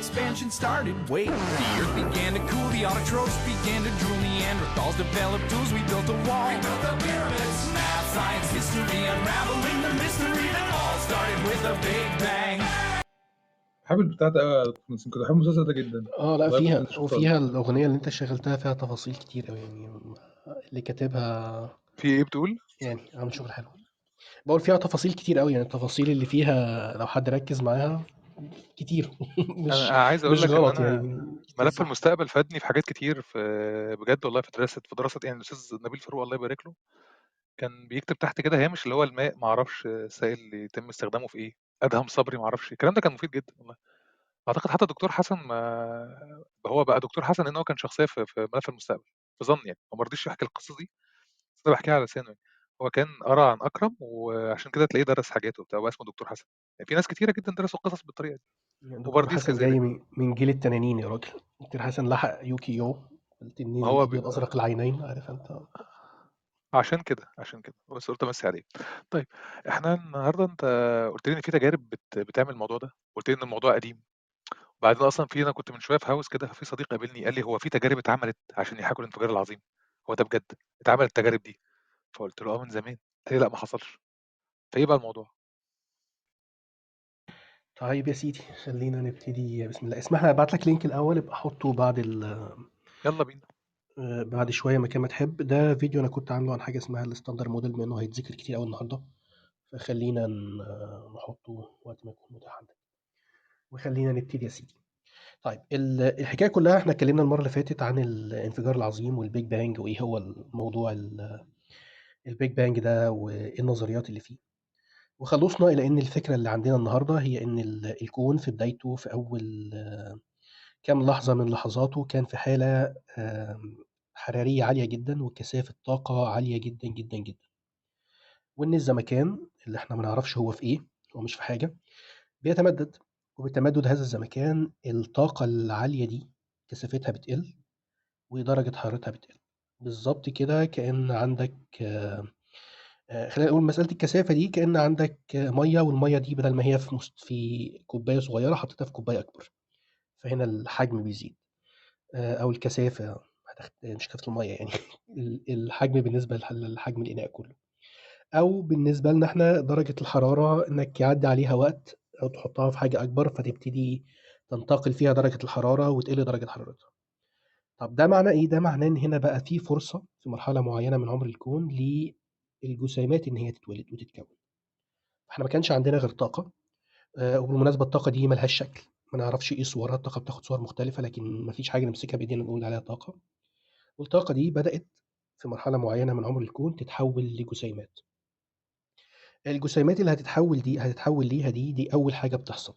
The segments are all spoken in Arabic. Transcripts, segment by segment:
expansion started. Wait, the earth began to cool, the autotrophs began to drool, Neanderthals developed tools, we built a wall. We built the pyramids. Math, science, history, unraveling the mystery that all started with a big bang. بحب البتاع ده كنت بحب المسلسل ده جدا آه لا فيها وفيها الأغنية اللي أنت شغلتها فيها تفاصيل كتير أوي يعني اللي كاتبها في إيه بتقول؟ يعني عامل شغل حلو بقول فيها تفاصيل كتير أوي يعني التفاصيل اللي فيها لو حد ركز معاها كتير. مش أنا عايز أقول مش لك غلط أنا يعني ملف صح. المستقبل فادني في حاجات كتير في بجد والله في دراسة في دراسة يعني الأستاذ نبيل فاروق الله يبارك له كان بيكتب تحت كده هامش اللي هو الماء ما أعرفش السائل اللي يتم استخدامه في إيه أدهم صبري ما أعرفش الكلام ده كان مفيد جدا والله. أعتقد حتى الدكتور حسن ما هو بقى دكتور حسن إن هو كان شخصية في, في ملف المستقبل في ظني يعني. هو ما رضيش يحكي القصة دي بس أنا بحكيها على لسانه يعني. هو كان قرأ عن أكرم وعشان كده تلاقيه درس حاجات وبتاع هو اسمه دكتور حسن. في ناس كتيرة جدا درسوا القصص بالطريقة دي. دكتور وبرديس حسن جاي كذلك من من جيل التنانين يا راجل. دكتور حسن لحق يوكيو التنين ما هو بي... أزرق العينين عارف أنت. عشان كده عشان كده. بس قلت امسي عليه. طيب إحنا النهارده أنت قلت لي إن في تجارب بت... بتعمل الموضوع ده. قلت لي إن الموضوع قديم. وبعدين أصلا في أنا كنت من شوية في هاوس كده ففي صديق قابلني قال لي هو في تجارب اتعملت عشان يحاكوا الانفجار العظيم. هو ده بجد. اتعملت التجارب دي. فقلت له آه من زمان. قال لي لا ما حصلش. فإيه بقى الموضوع؟ طيب يا سيدي خلينا نبتدي. بسم الله. اسمح لي أبعت لك link الأول ابقى أحطه بعد ال يلا بينا. آه، بعد شوية مكان ما تحب. ده فيديو أنا كنت عامله عن حاجة اسمها ال standard model بما إنه هيتذكر كتير قوي النهارده. فخلينا نحطه وقت ما يكون متاح عندك. وخلينا نبتدي يا سيدي. طيب ال- الحكاية كلها إحنا اتكلمنا المرة اللي فاتت عن الانفجار العظيم وال Big Bang وإيه هو الموضوع ال- ال Big Bang ده وإيه النظريات اللي فيه. وخلصنا إلى ان الفكرة اللي عندنا النهارده هي ال- الكون في بدايته في آه، كام لحظة من لحظاته كان في حالة آم، حرارية عالية جدا وكثافة طاقة عالية جدا جدا جدا. وإن الزمكان اللي إحنا ما نعرفش هو في إيه هو مش في حاجة بيتمدد. وبتمدد هذا الزمكان الطاقة العالية دي كثافتها بتقل ودرجة حرارتها بتقل. بالظبط كده كأن عندك آه، خلينا نقول مسألة الكثافة دي كأن عندك مية والمية دي بدل ما هي في مست- في كوباية صغيرة حطيتها في كوباية أكبر فهنا الحجم بيزيد. آه، أو الكثافة هتخت... مش كثافة المية يعني ال- الحجم بالنسبة لح- لحجم الإناء كله. أو بالنسبة لنا إحنا درجة الحرارة إنك يعدي عليها وقت أو تحطها في حاجة أكبر فتبتدي تنتقل فيها درجة الحرارة وتقل درجة حرارتها. طب ده معناه إيه؟ ده معناه إن هنا بقى في فرصة في مرحلة معينة من عمر الكون للجسيمات إن هي تتولد وتتكون. إحنا ما كانش عندنا غير طاقة آه، وبالمناسبة الطاقة دي ملهاش شكل. ما نعرفش إيه صورها الطاقة بتاخد صور مختلفة لكن ما فيش حاجة نمسكها بإيدينا نقول عليها طاقة. والطاقة دي بدأت في مرحلة معينة من عمر الكون تتحول لجسيمات. الجسيمات اللي هتتحول دي هتتحول ليها دي دي أول حاجة بتحصل.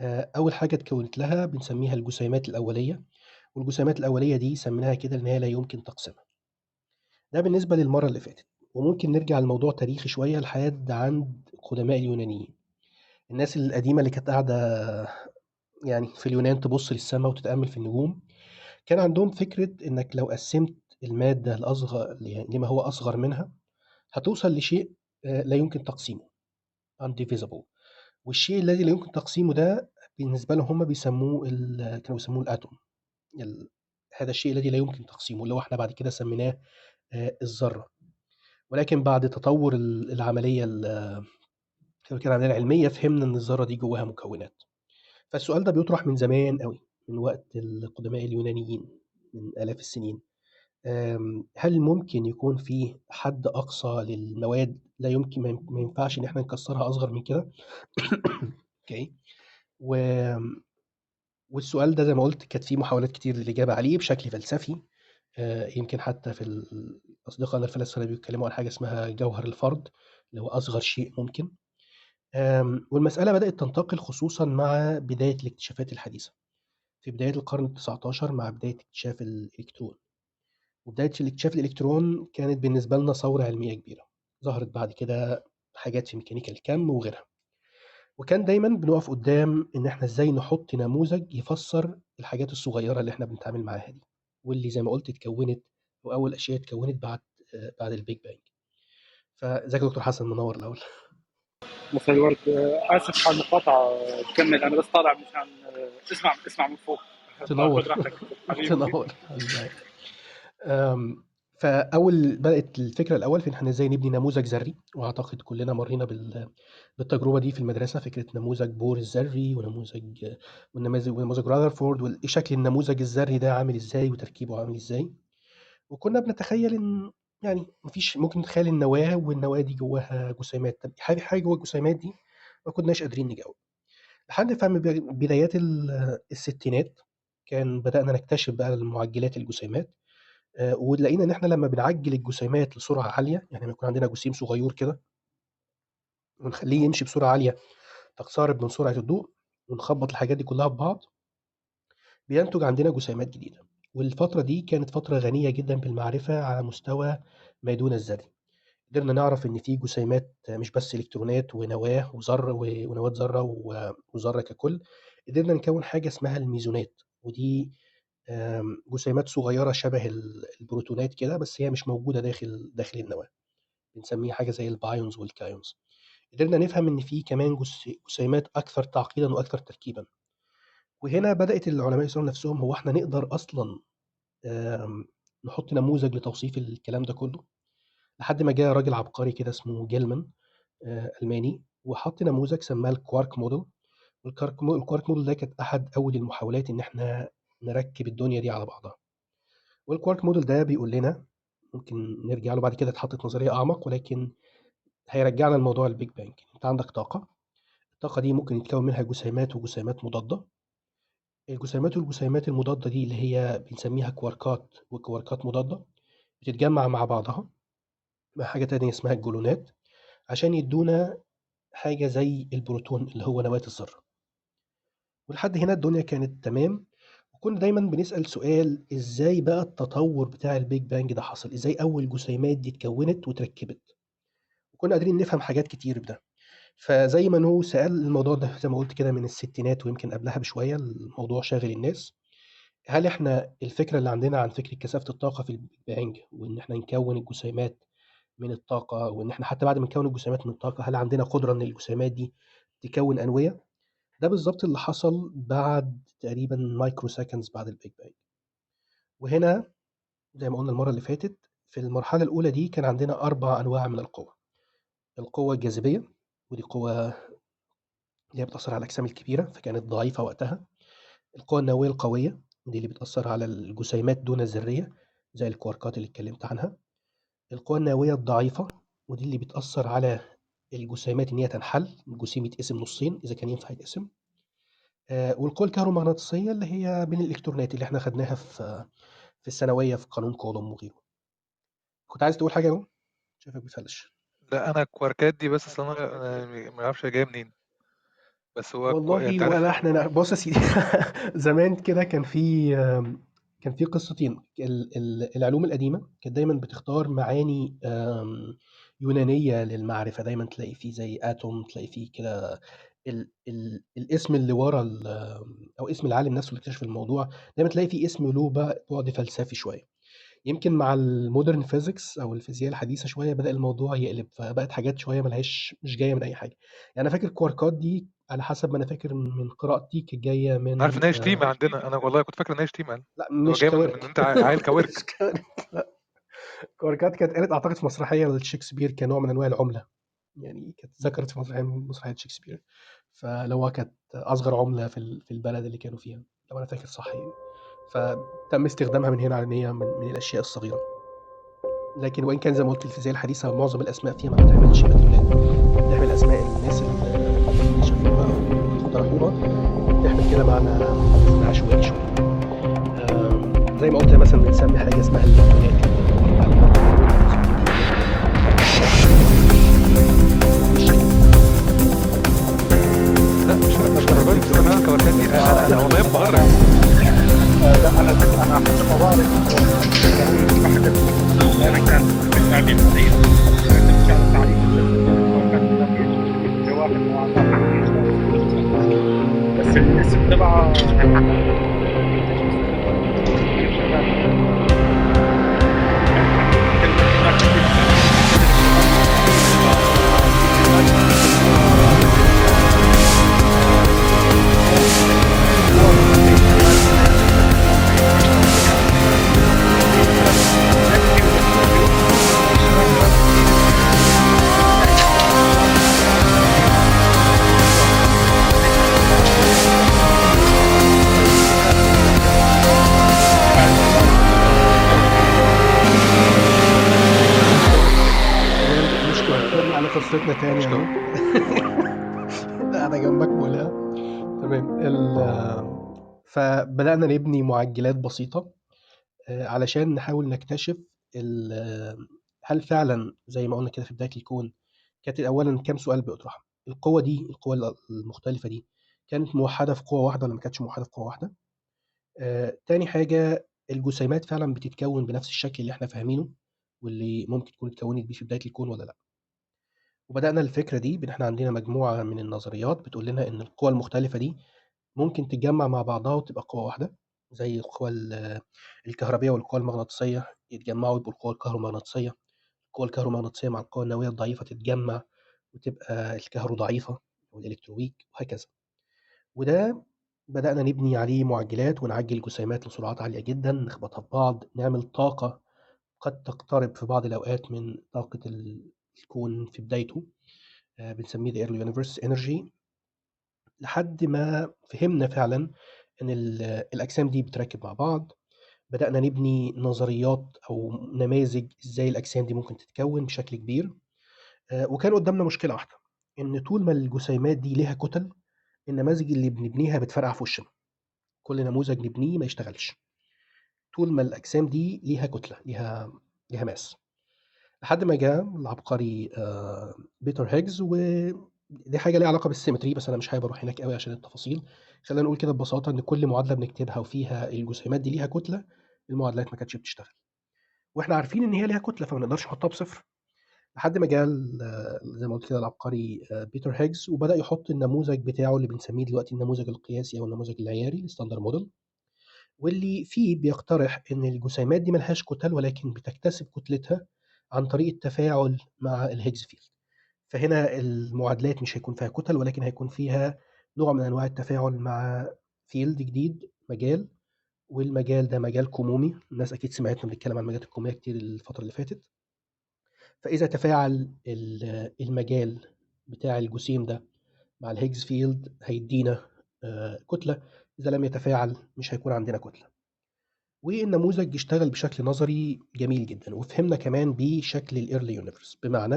آه، أول حاجة اتكونت لها بنسميها الجسيمات الأولية. والجسيمات الأولية دي سميناها كده إن هي لا يمكن تقسيمها. ده بالنسبة للمرة اللي فاتت. وممكن نرجع لموضوع تاريخي شوية لحد عند قدماء اليونانيين. الناس القديمة اللي كانت قاعدة يعني في اليونان تبص للسماء وتتأمل في النجوم كان عندهم فكرة إنك لو قسمت المادة لأصغر يعني لما هو أصغر منها هتوصل لشيء آه، لا يمكن تقسيمه undivisible. والشيء الذي لا يمكن تقسيمه ده بالنسبة لهم هم بيسموه كانوا بيسموه الأتوم. ال- هذا الشيء الذي لا يمكن تقسيمه اللي هو إحنا بعد كده سميناه آه، الذرة. ولكن بعد تطور ال- العملية ال- كده العملية العلمية فهمنا إن الذرة دي جواها مكونات. فالسؤال ده بيطرح من زمان قوي من وقت القدماء اليونانيين من آلاف السنين. هل ممكن يكون في حد أقصى للمواد؟ لا يمكن ما ين- ما ينفعش إن إحنا نكسرها أصغر من كده؟ أوكي. و... والسؤال ده زي ما قلت كانت في محاولات كتير للإجابة عليه بشكل فلسفي. آه، يمكن حتى في أصدقائنا الفلاسفة بيتكلموا عن حاجة اسمها جوهر الفرد اللي هو أصغر شيء ممكن. والمسألة بدأت تنتقل خصوصا مع بداية الاكتشافات الحديثة. في بداية القرن التسعة عشر مع بداية اكتشاف الإلكترون. وبداية الاكتشاف الإلكترون كانت بالنسبة لنا ثورة علمية كبيرة. ظهرت بعد كده حاجات في ميكانيكا الكم وغيرها. وكان دايما بنقف قدام إن إحنا إزاي نحط نموذج يفسر الحاجات الصغيرة اللي إحنا بنتعامل معاها دي واللي زي ما قلت اتكونت وأول أشياء اتكونت بعد آه، بعد ال Big Bang فازيك يا دكتور حسن منور الأول. مساء الورد آه، آسف على المقاطعة. كمل أنا بس طالع مشان آه، اسمع اسمع من فوق. تنور. تنور. فأول بدأت الفكرة الأول في إن إحنا إزاي نبني نموذج ذري وأعتقد كلنا مرينا بال- بالتجربة دي في المدرسة فكرة نموذج بور الذري ونموذج ونموذج رذرفورد وشكل النموذج الذري ده عامل إزاي وتركيبه عامل إزاي. وكنا بنتخيل إن يعني مفيش ممكن نتخيل النواة والنواة دي جواها جسيمات. طب حاجة حاجة جوه الجسيمات دي ما كناش قادرين نجاوب. لحد فهم بدايات ال- الستينات كان بدأنا نكتشف بقى المعجلات الجسيمات آه، ولقينا إن إحنا لما بنعجل الجسيمات لسرعة عالية يعني لما يكون عندنا جسيم صغير كده ونخليه يمشي بسرعة عالية تقترب من سرعة الضوء ونخبط الحاجات دي كلها ببعض بينتج عندنا جسيمات جديدة. والفترة دي كانت فترة غنية جدا بالمعرفة على مستوى ما دون الذري قدرنا نعرف إن في جسيمات مش بس إلكترونات ونواة وذره ونواه ذرة و- وذرة ككل قدرنا نكون حاجة اسمها الميزونات. ودي جسيمات صغيرة شبه ال- البروتونات كده بس هي مش موجودة داخل داخل النواة. بنسميها حاجة زي ال pions وال kaons. قدرنا نفهم إن في كمان جس- جسيمات أكثر تعقيدا وأكثر تركيبا. وهنا بدأت العلماء يسألوا نفسهم هو إحنا نقدر أصلا آم، نحط نموذج لتوصيف الكلام ده كله؟ لحد ما جاء راجل عبقري كده اسمه جيلمان آه، ألماني وحط نموذج سماه ال quark model. ال quark model ده كانت أحد أول المحاولات إن إحنا نركب الدنيا دي على بعضها. وال quark model ده بيقول لنا ممكن نرجع له بعد كده اتحطت نظرية أعمق ولكن هيرجعنا لموضوع ال Big Bang. أنت عندك طاقة الطاقة دي ممكن يتكون منها جسيمات وجسيمات مضادة. الجسيمات والجسيمات المضادة دي اللي هي بنسميها كواركات وكواركات مضادة بتتجمع مع بعضها مع حاجة تانية اسمها الجلونات عشان يدونا حاجة زي البروتون اللي هو نواه الذرة. ولحد هنا الدنيا كانت تمام وكنا دايما بنسأل سؤال إزاي بقى التطور بتاع ال Big Bang ده حصل؟ إزاي أول جسيمات دي اتكونت وتركبت؟ وكنا قادرين نفهم حاجات كتير بده. فزي ما نو سأل الموضوع ده زي ما قلت كده من الستينات ويمكن قبلها بشوية الموضوع شاغل الناس. هل إحنا الفكرة اللي عندنا عن فكرة كثافة الطاقة في ال Big Bang وإن إحنا نكون الجسيمات من الطاقة وإن إحنا حتى بعد ما نكون الجسيمات من الطاقة هل عندنا قدرة إن الجسيمات دي تكون أنوية؟ ده بالظبط اللي حصل بعد تقريبا microseconds بعد ال Big Bang وهنا زي ما قلنا المرة اللي فاتت في المرحلة الأولى دي كان عندنا أربع أنواع من القوة. القوة الجاذبية ودي قوة اللي هي بتأثر على الأجسام الكبيرة فكانت ضعيفة وقتها. القوة النووية القوية ودي اللي بتأثر على الجسيمات دون الذرية زي الكواركات اللي اتكلمت عنها. القوة النووية الضعيفة ودي اللي بتأثر على الجسيمات إن هي تنحل الجسيم يتقسم نصين إذا كان ينفع يتقسم. آه، والقوة الكهرومغناطيسية اللي هي بين الإلكترونات اللي إحنا خدناها في في الثانوية في قانون كولوم وغيره. كنت عايز تقول حاجة يا؟ شايفك بتفلش لا أنا الكواركات دي بس أصل أنا أنا ما أعرفش هي جاية منين. بس هو كو... يعني انت والله عارف ولا إحنا نع- بص يا سيدي زمان كده كان في آم، كان في قصتين. ال- ال- العلوم القديمة كانت دايما بتختار معاني آم، يونانية للمعرفة. دايما تلاقي فيه زي آتوم تلاقي فيه كده ال ال الاسم اللي ورا ال- أو اسم العالم نفسه اللي اكتشف الموضوع. دايما تلاقي فيه اسم له بع- بعد فلسفي شوية. يمكن مع ال modern physics أو الفيزياء الحديثة شوية بدأ الموضوع يقلب فبقت حاجات شوية ملهاش مش جاية من أي حاجة. يعني أنا فاكر الكواركات دي على حسب ما أنا فاكر من قراءتي كانت جاية أنا عارف من إن هي شتيمه آه عندنا؟ أنا والله كنت فاكر إن هي شتيمه لا هو مش جاي من, من كوارك ع- عيل مش كوارك كواركات كانت قالت أعتقد في مسرحية لشكسبير كنوع من أنواع العملة. يعني كانت ذكرت في مسرحية من مسرحيات شكسبير. فلو هو كانت أصغر عملة في ال- في البلد اللي كانوا فيها لو أنا فاكر صح يعني. فتم استخدامها من هنا على إن هي من, من الأشياء الصغيرة. لكن وإن كان زي ما قلت الفيزياء الحديثة معظم الأسماء فيها ما بتعملش بتعمل أسماء الناس اللي اكتشفوها أو اخترعوها بتعمل كده معنى عشوائي شوية. فبدأنا نبني معجلات بسيطة آه، علشان نحاول نكتشف ال- هل فعلا زي ما قلنا كده في بداية الكون كانت أولا كام سؤال بيطرح القوة دي القوة المختلفة دي كانت موحدة في قوة واحدة ولا ما كانتش موحدة في قوة واحدة؟ آه، تاني حاجة الجسيمات فعلا بتتكون بنفس الشكل اللي إحنا فاهمينه واللي ممكن تكون اتكونت بيه في بداية الكون ولا لأ. وبدأنا الفكرة دي بإن إحنا عندنا مجموعة من النظريات بتقول لنا إن القوى المختلفة دي ممكن تتجمع مع بعضها وتبقى قوة واحدة زي القوى ال- الكهربية والقوى المغناطيسية يتجمعوا يبقوا القوى الكهرومغناطيسية. القوى الكهرومغناطيسية مع القوى النووية الضعيفة تتجمع وتبقى الكهروضعيفة والإلكترويك وهكذا. وده بدأنا نبني عليه معجلات ونعجل جسيمات لسرعات عالية جدا نخبطها في بعض نعمل طاقة قد تقترب في بعض الأوقات من طاقة ال- الكون في بدايته آه، بنسميه The Early Universe Energy. لحد ما فهمنا فعلا إن ال- الأجسام دي بتركب مع بعض. بدأنا نبني نظريات أو نماذج إزاي الأجسام دي ممكن تتكون بشكل كبير. آه، وكان قدامنا مشكلة واحدة إن طول ما الجسيمات دي ليها كتل النماذج اللي بنبنيها بتفرقع في وشنا. كل نموذج نبنيه ما يشتغلش. طول ما الأجسام دي ليها كتلة ليها ليها mass. لحد ما جاء العبقري آه، بيتر هيجز ودي حاجة ليها علاقة بال symmetry بس أنا مش حابب أروح هناك قوي عشان التفاصيل. خلينا نقول كده ببساطة إن كل معادلة بنكتبها وفيها الجسيمات دي ليها كتلة المعادلات ما كانتش بتشتغل. وإحنا عارفين إن هي ليها كتلة فما نقدرش نحطها بصفر. لحد ما جاء زي ما قلت كده العبقري آه، بيتر هيجز وبدأ يحط النموذج بتاعه اللي بنسميه دلوقتي النموذج القياسي أو النموذج العياري ال Standard Model واللي فيه بيقترح إن الجسيمات دي ملهاش كتل ولكن بتكتسب كتلتها عن طريق التفاعل مع ال Higgs field. فهنا المعادلات مش هيكون فيها كتل ولكن هيكون فيها نوع من أنواع التفاعل مع field جديد مجال والمجال ده مجال كمومي الناس أكيد سمعتنا بنتكلم عن المجالات الكموميه كتير الفترة اللي فاتت. فإذا تفاعل ال- المجال بتاع الجسيم ده مع ال Higgs field هيدينا آه، كتلة. إذا لم يتفاعل مش هيكون عندنا كتلة. والنموذج اشتغل بشكل نظري جميل جدا وفهمنا كمان بيه شكل ال early universe بمعنى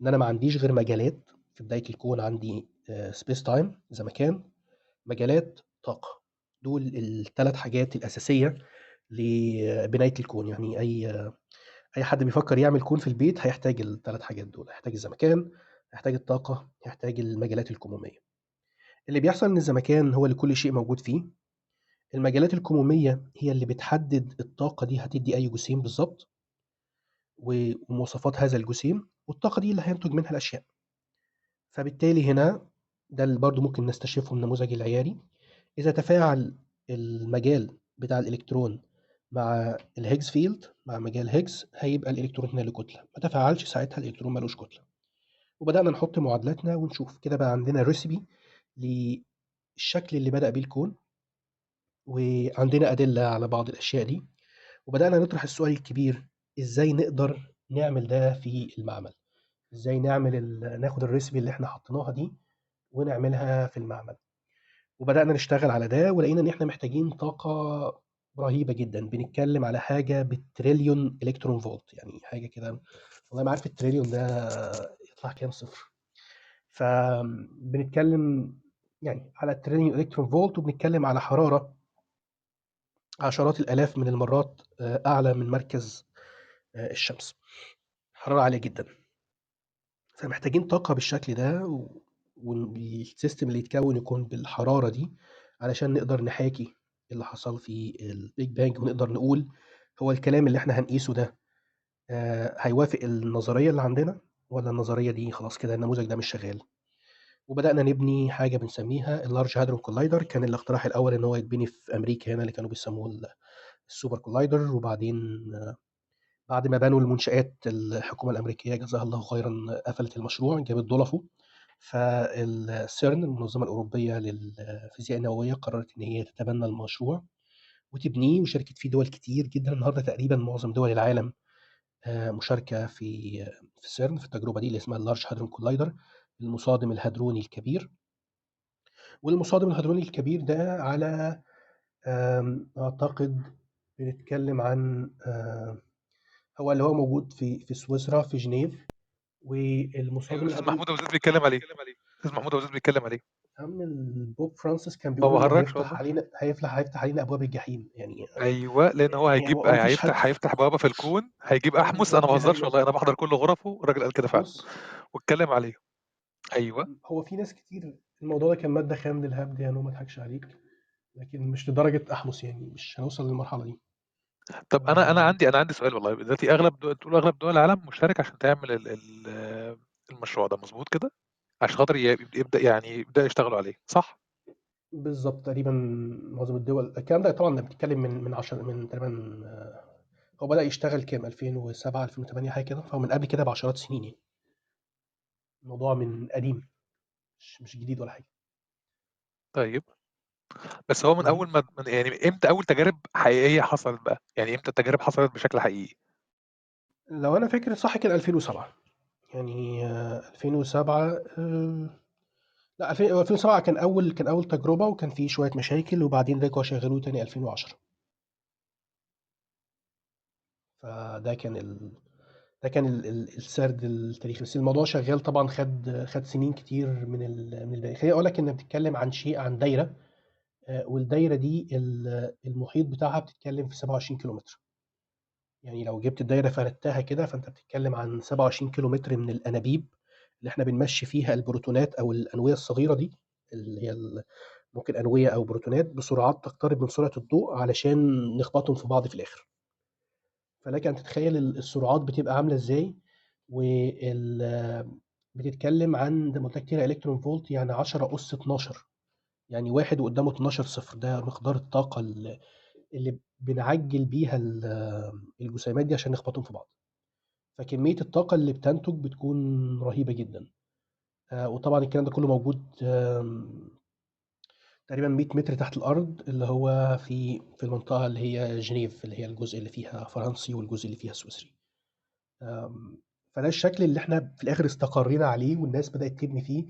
إن أنا ما عنديش غير مجالات في بداية الكون عندي space time زمكان مجالات طاقة. دول الثلاث حاجات الأساسية لبنايه الكون. يعني أي أي حد بيفكر يعمل كون في البيت هيحتاج الثلاث حاجات دول. هيحتاج الزمكان هيحتاج الطاقة هيحتاج المجالات الكمومية. اللي بيحصل إن الزمكان هو اللي كل شيء موجود فيه المجالات الكمومية هي اللي بتحدد الطاقة دي هتدي أي جسيم بالظبط ومواصفات هذا الجسيم والطاقة دي اللي هينتج منها الأشياء. فبالتالي هنا ده اللي برضو ممكن نستشفه من النموذج العياري. إذا تفاعل المجال بتاع الإلكترون مع ال Higgs field مع مجال هيجز هيبقى الإلكترون هنا له كتلة. ما تفاعلش ساعتها الإلكترون ملوش كتلة. وبدأنا نحط معادلاتنا ونشوف. كده بقى عندنا recipe للشكل اللي بدأ بيه الكون. وعندنا أدلة على بعض الأشياء دي. وبدأنا نطرح السؤال الكبير إزاي نقدر نعمل ده في المعمل؟ إزاي نعمل. ناخد ال recipe اللي إحنا حطيناها دي ونعملها في المعمل؟ وبدأنا نشتغل على ده ولقينا إن إحنا محتاجين طاقة رهيبة جدا. بنتكلم على حاجة بالتريليون إلكترون فولت يعني حاجة كده. والله ما عارف التريليون ده يطلع كام صفر. فبنتكلم يعني على التريليون إلكترون فولت وبنتكلم على حرارة عشرات الآلاف من المرات آه، أعلى من مركز آه، الشمس. حرارة عالية جدا. فمحتاجين طاقة بالشكل ده وال system اللي يتكون يكون بالحرارة دي علشان نقدر نحاكي اللي حصل في ال Big Bang ونقدر نقول هو الكلام اللي إحنا هنقيسه ده آه، هيوافق النظرية اللي عندنا ولا النظرية دي خلاص كده النموذج ده مش شغال؟ وبدأنا نبني حاجة بنسميها ال Large Hadron Collider كان الاقتراح الأول إن هو يتبني في أمريكا هنا اللي كانوا بيسموه ال- ال Super Collider وبعدين بعد ما بنوا المنشآت الحكومة الأمريكية جزاها الله خيرا قفلت المشروع جابت ضلفه فالسيرن المنظمة الأوروبية للفيزياء النووية قررت إن هي تتبنى المشروع وتبنيه. وشاركت فيه دول كتير جدا. النهارده تقريبا معظم دول العالم آه، مشاركة في في سيرن في التجربة دي اللي اسمها ال Large Hadron Collider المصادم الهدروني الكبير. والمصادم الهدروني الكبير ده على آم، أعتقد بنتكلم عن هو اللي هو موجود في في سويسرا في جنيف. والمصادم الاستاذ محمود أبو زيد بيتكلم عليه. الاستاذ محمود أبو زيد بيتكلم عليه. عم البوب فرانسيس كان بيقول بهرجش هيفتح علينا هيفتح هيفتح علينا أبواب الجحيم. يعني أيوه لأن هو يعني هيجيب هو فيش حد هيفتح هيفتح بوابة في الكون هيجيب أحمس. أنا ما بهزرش والله أنا بحضر كل غرفه الراجل قال كده فعلا. واتكلم عليه. أيوه. هو في ناس كتير الموضوع ده كان مادة خام للهبد يعني وما اضحكش عليك لكن مش لدرجة احمس يعني مش هنوصل للمرحلة دي. طب أنا أنا آه، عندي أنا عندي سؤال والله دلوقتي أغلب دول تقول أغلب دول العالم مشترك عشان تعمل ال ال المشروع ده مظبوط كده؟ عشان خاطر ي- يبدأ يعني يبدأ يشتغلوا عليه صح؟ بالظبط تقريبا معظم الدول الكلام ده طبعا بنتكلم من من 10 من تقريبا هو بدأ يشتغل كام 2007 2008 حاجة كده فهو من قبل كده بعشرات السنين يعني. الموضوع من قديم مش مش جديد ولا حاجة. طيب. بس هو من. أول ما من يعني إمتى أول تجارب حقيقية حصلت بقى؟ يعني إمتى التجارب حصلت بشكل حقيقي؟ لو أنا فاكر صح كان 2007 يعني آه، 2007 آه، لا 2000 هو 2007 كان أول كان أول تجربة وكان فيه شوية مشاكل وبعدين رجعوا شغلوه تاني 2010 فده كان ال... ده كان ال... ال- السرد التاريخي. بس الموضوع شغال طبعا خد خد سنين كتير من. من الباقي. خليني أقول لك ان بتتكلم عن شيء عن دايرة آه، والدايرة دي ال- المحيط بتاعها بتتكلم في 27 كيلومتر. يعني لو جبت الدايرة فردتها كده فأنت بتتكلم عن 27 كيلومتر من الأنابيب اللي إحنا بنمشي فيها البروتونات أو الأنوية الصغيرة دي اللي هي ممكن أنوية أو بروتونات بسرعات تقترب من سرعة الضوء علشان نخبطهم في بعض في الآخر. فلك أن تتخيل ال- السرعات بتبقى عاملة إزاي وال بتتكلم عن زي ما قلت إلكترون فولت يعني 10 أس 12 يعني واحد وقدامه 12 صفر ده مقدار الطاقة اللي بنعجل بيها ال- الجسيمات دي عشان نخبطهم في بعض. فكمية الطاقة اللي بتنتج بتكون رهيبة جدا. آه، وطبعا الكلام ده كله موجود تقريبا 100 متر تحت الأرض اللي هو في في المنطقة اللي هي جنيف اللي هي الجزء اللي فيها فرنسي والجزء اللي فيها سويسري. فده الشكل اللي إحنا في الآخر استقرينا عليه والناس بدأت تبني فيه.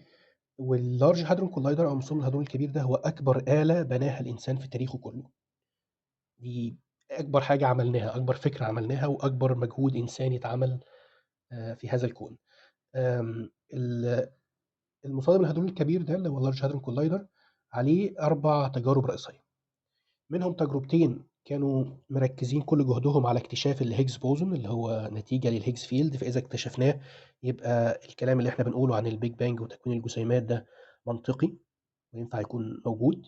وال Large Hadron Collider أو مصادم الهادرون الكبير ده هو أكبر آلة بناها الإنسان في تاريخه كله. دي أكبر حاجة عملناها أكبر فكرة عملناها وأكبر مجهود إنساني اتعمل آه، في هذا الكون. المصادم الهادرون الكبير ده اللي هو ال Large Hadron Collider عليه أربع تجارب رئيسية. منهم تجربتين كانوا مركزين كل جهدهم على اكتشاف ال Higgs boson اللي هو نتيجة لل Higgs field. فإذا اكتشفناه يبقى الكلام اللي إحنا بنقوله عن ال Big Bang وتكوين الجسيمات ده منطقي وينفع يكون موجود.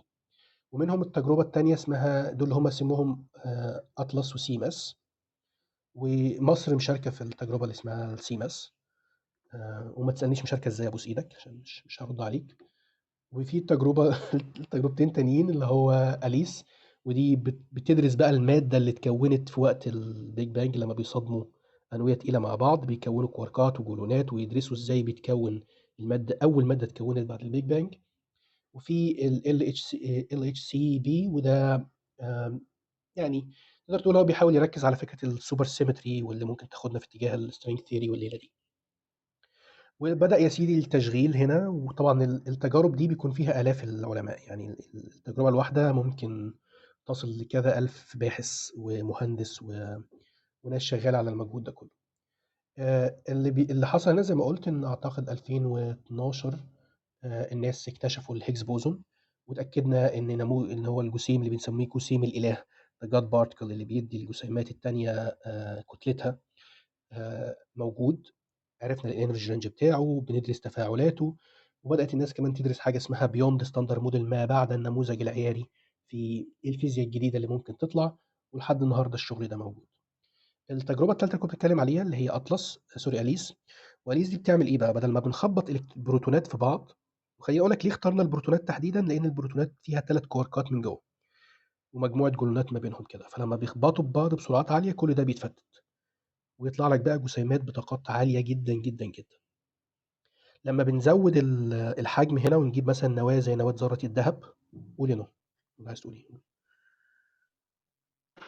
ومنهم التجربة التانية اسمها دول هم سموهم آه، ATLAS و CMS ومصر مشاركة في التجربة اللي اسمها ال CMS آه، وما تسألنيش مشاركة إزاي ابوس إيدك عشان مش هرد عليك. وفي التجربة التجربتين تانيين اللي هو ALICE ودي بت- بتدرس بقى المادة اللي اتكونت في وقت ال Big Bang لما بيصادموا أنوية تقيلة مع بعض بيكونوا كواركات وجلونات ويدرسوا إزاي بيتكون المادة أول مادة اتكونت بعد ال Big Bang. وفي ال LHC LHCb وده آم، يعني تقدر تقول هو بيحاول يركز على فكرة ال supersymmetry واللي ممكن تاخدنا في اتجاه ال string theory والليلة دي. وبدأ يا سيدي التشغيل هنا وطبعا ال- التجارب دي بيكون فيها آلاف العلماء. يعني ال- التجربة الواحدة ممكن تصل لكذا ألف باحث ومهندس و... وناس شغالة على المجهود ده كله. آه، اللي بي... اللي حصل هنا زي ما قلت إن أعتقد 2012 آه، الناس اكتشفوا ال Higgs boson وتأكدنا إن نمو إن هو الجسيم اللي بنسميه جسيم الإله the God particle اللي بيدي الجسيمات التانية آه، كتلتها موجود. عرفنا ال energy range بتاعه بندرس تفاعلاته وبدأت الناس كمان تدرس حاجة اسمها beyond standard model ما بعد النموذج المعياري في الفيزياء الجديدة اللي ممكن تطلع ولحد النهارده الشغل ده موجود. التجربة الثالثه اللي كنت بتكلم عليها اللي هي ATLAS sorry ALICE. و ALICE دي بتعمل إيه بقى؟ بدل ما بنخبط إلكت- بروتونات في بعض وخليني أقول لك ليه اخترنا البروتونات تحديدا؟ لأن البروتونات فيها ثلاث كواركات من جوه ومجموعة جلونات ما بينهم كده. فلما بيخبطوا ببعض بسرعات عالية كل ده بيتفتت. ويطلع لك بقى جسيمات بطاقات عالية جدا جدا جدا. لما بنزود ال- الحجم هنا ونجيب مثلا نواة زي نواة ذرة الذهب قول يا نو عايز تقول إيه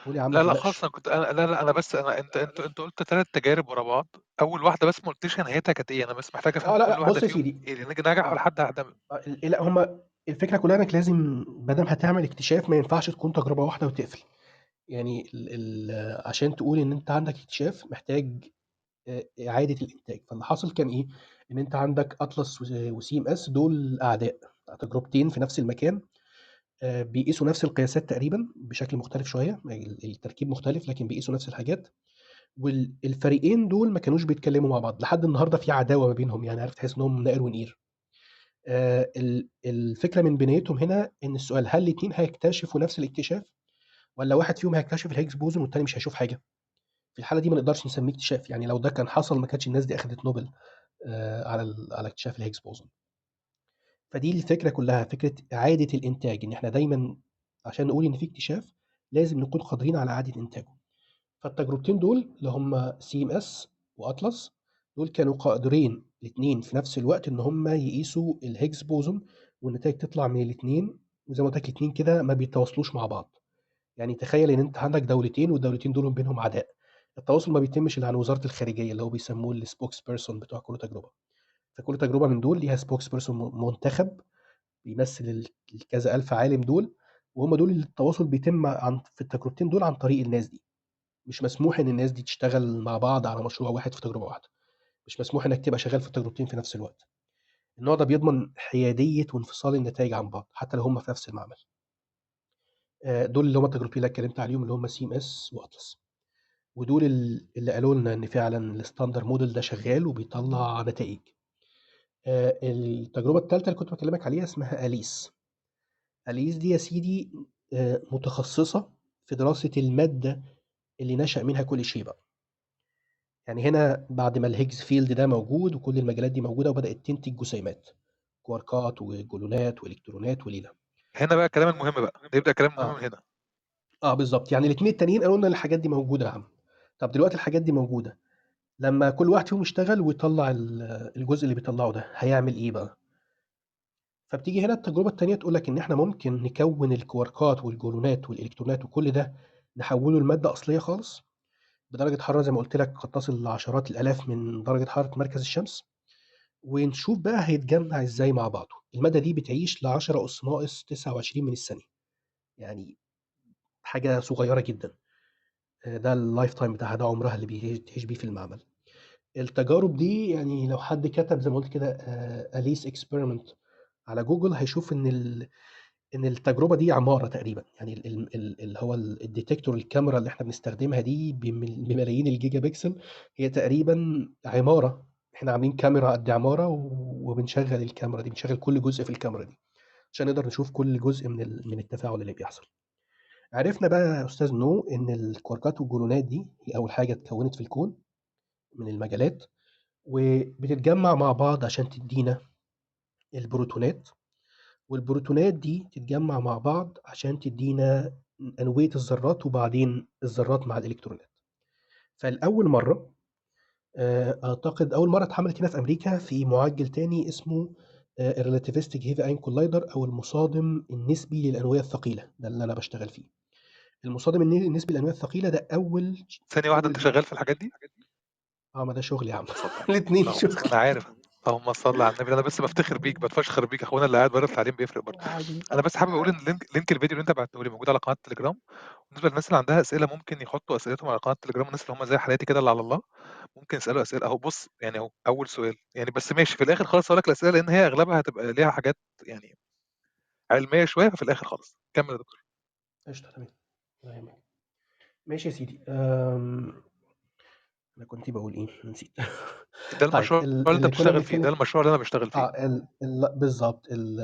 قول يا عم لا لا خالص أنا كنت أنا لا لا أنا بس أنا أنت أنت أنت قلت ثلاث تجارب ورا بعض. أول واحدة بس ما قلتش نهايتها كانت إيه؟ أنا بس محتاج أفهم آه لا كل لا واحدة بص يا فيهم. سيدي إيه اللي نجح ولا حد آه، لا هما الفكرة كلها إنك لازم ما دام هتعمل اكتشاف ما ينفعش تكون تجربة واحدة وتقفل. يعني ال ال عشان تقول إن أنت عندك اكتشاف محتاج إعادة الإنتاج، فاللي حاصل كان إيه، إن أنت عندك أطلس و و CMS دول أعداء، تجربتين في نفس المكان بيقيسوا نفس القياسات تقريبًا بشكل مختلف شوية، ال التركيب مختلف لكن بيقيسوا نفس الحاجات، وال الفريقين دول ما كانوش بيتكلموا مع بعض، لحد النهارده في عداوة ما بينهم، يعني عارف تحس إنهم ناقر ونقير. الفكرة من بنايتهم هنا إن السؤال هل الاتنين هيكتشفوا نفس الاكتشاف؟ والّا واحد فيهم هيكتشف ال Higgs boson والتاني مش هيشوف حاجة؟ في الحالة دي ما نقدرش نسميه اكتشاف، يعني لو ده كان حصل ما كانتش الناس دي أخدت نوبل آآ على على اكتشاف ال Higgs boson. فدي الفكرة كلها، فكرة إعادة الإنتاج، إن إحنا دايمًا عشان نقول إن في اكتشاف لازم نكون قادرين على إعادة إنتاجه. فالتجربتين دول اللي هم CMS و ATLAS دول كانوا قادرين الاتنين في نفس الوقت إن هم يقيسوا ال Higgs boson والنتايج تطلع من الاتنين وزي ما قُلت لك الاتنين كده ما بيتواصلوش مع بعض. يعني تخيل إن أنت عندك دولتين والدولتين دول بينهم عداء، التواصل ما بيتمش إلا عن وزارة الخارجية اللي هو بيسموه الspokesperson بتوع كل تجربة. فكل تجربة من دول ليها spokesperson م منتخب بيمثل ال الكذا ألف عالم دول، وهم دول اللي التواصل بيتم عن في التجربتين دول عن طريق الناس دي. مش مسموح إن الناس دي تشتغل مع بعض على مشروع واحد في تجربة واحدة، مش مسموح إنك تبقى شغال في التجربتين في نفس الوقت. النوع ده بيضمن حيادية وانفصال النتايج عن بعض حتى لو هم في نفس المعمل. آآ دول اللي هم التجربتين اللي اتكلمت عليهم اللي هم CMS و ATLAS. ودول ال اللي قالوا لنا إن فعلًا ال standard model ده شغال وبيطلّع نتائج. آآ التجربة التالتة اللي كنت باكلمك عليها اسمها ALICE. ALICE دي يا سيدي آآ متخصصة في دراسة المادة اللي نشأ منها كل شيء بقى. يعني هنا بعد ما ال Higgs field ده موجود وكل المجالات دي موجودة وبدأت تنتج جسيمات، كواركات وجلونات وإلكترونات وليلة. هنا بقى الكلام المهم بقى، نبدأ الكلام المهم آه. هنا. آه بالضبط، يعني الاتنين التانيين قالوا لنا الحاجات دي موجودة يا عم. طب دلوقتي الحاجات دي موجودة، لمّا كل واحد فيهم يشتغل ويطلّع ال الجزء اللي بيطلّعه ده، هيعمل إيه بقى؟ فبتيجي هنا التجربة التانية تقول لك إن إحنا ممكن نكوّن الكواركات والجلونات والإلكترونات وكل ده نحوّله لمادة أصلية خالص، بدرجة حرارة زي ما قُلت لك قد تصل لعشرات الآلاف من درجة حرارة مركز الشمس، ونشوف بقى هيتجمّع إزاي مع بعضه. المادة دي بتعيش ل10 أس ناقص 29 من الثانية، يعني حاجة صغيرة جدًا. آآ ده ال lifetime بتاعها، ده عمرها اللي بي تعيش بيه في المعمل. التجارب دي يعني لو حد كتب زي ما قُلت كده آآ ALICE experiment على جوجل هيشوف إن ال إن التجربة دي عمارة تقريبًا، يعني ال ال ال اللي هو ال ال detector الكاميرا اللي إحنا بنستخدمها دي بمل بملايين ال gigapixel هي تقريبًا عمارة، إحنا عاملين كاميرا قد عمارة وبنشغّل الكاميرا دي، بنشغّل كل جزء في الكاميرا دي، عشان نقدر نشوف كل جزء من من التفاعل اللي بيحصل. عرفنا بقى يا أستاذ نو إن الكواركات والجلونات دي هي أول حاجة اتكوّنت في الكون من المجالات، وبتتجمّع مع بعض عشان تدّينا البروتونات، والبروتونات دي تتجمّع مع بعض عشان تدّينا أنوية الذرات وبعدين الذرات مع الإلكترونات. فلأول مرّة آآ أعتقد أول مرّة اتعملت هنا في أمريكا في معجّل تاني اسمه الrelativistic heavy ion collider أو المصادم النسبي للأنوية الثقيلة، ده اللي أنا باشتغل فيه. المصادم الن النسبي للأنوية الثقيلة ده أول ثانية واحدة أول أنت شغال في الحاجات دي؟ آه، ما ده شغلي يا عم، صل شغل. أنا عارف، اللهم صل على النبي، أنا بس بافتخر بيك، باتفشخر بيك، أخونا اللي قاعد برّه التعليم بيفرق برضه. أنا بس حابب أقول إن link link الفيديو اللي أنت بعته لي موجود على قناة التليجرام، بالنسبة للناس اللي عندها أسئلة ممكن يحطوا أسئلتهم على قناة التليجرام، الناس اللي هم زي حالاتي كده اللي على الله، ممكن يسألوا أسئلة أهو بُص يعني أهو أول سؤال، يعني بس ماشي في الآخر خالص هاقول لك الأسئلة لإن هي أغلبها هتبقى ليها حاجات يعني علمية شوية، ففي الآخر خالص. كمّل يا دكتور. قشطة تمام، ولا يهمك. ماشي يا سيدي، آمم أنا كنت باقول إيه؟ نسيت. ده طيب المشروع ال اللي أنت اللي كنا بتشتغل فيه، ده بنتكلم المشروع اللي أنا باشتغل فيه. آه ال ال بالضبط، ال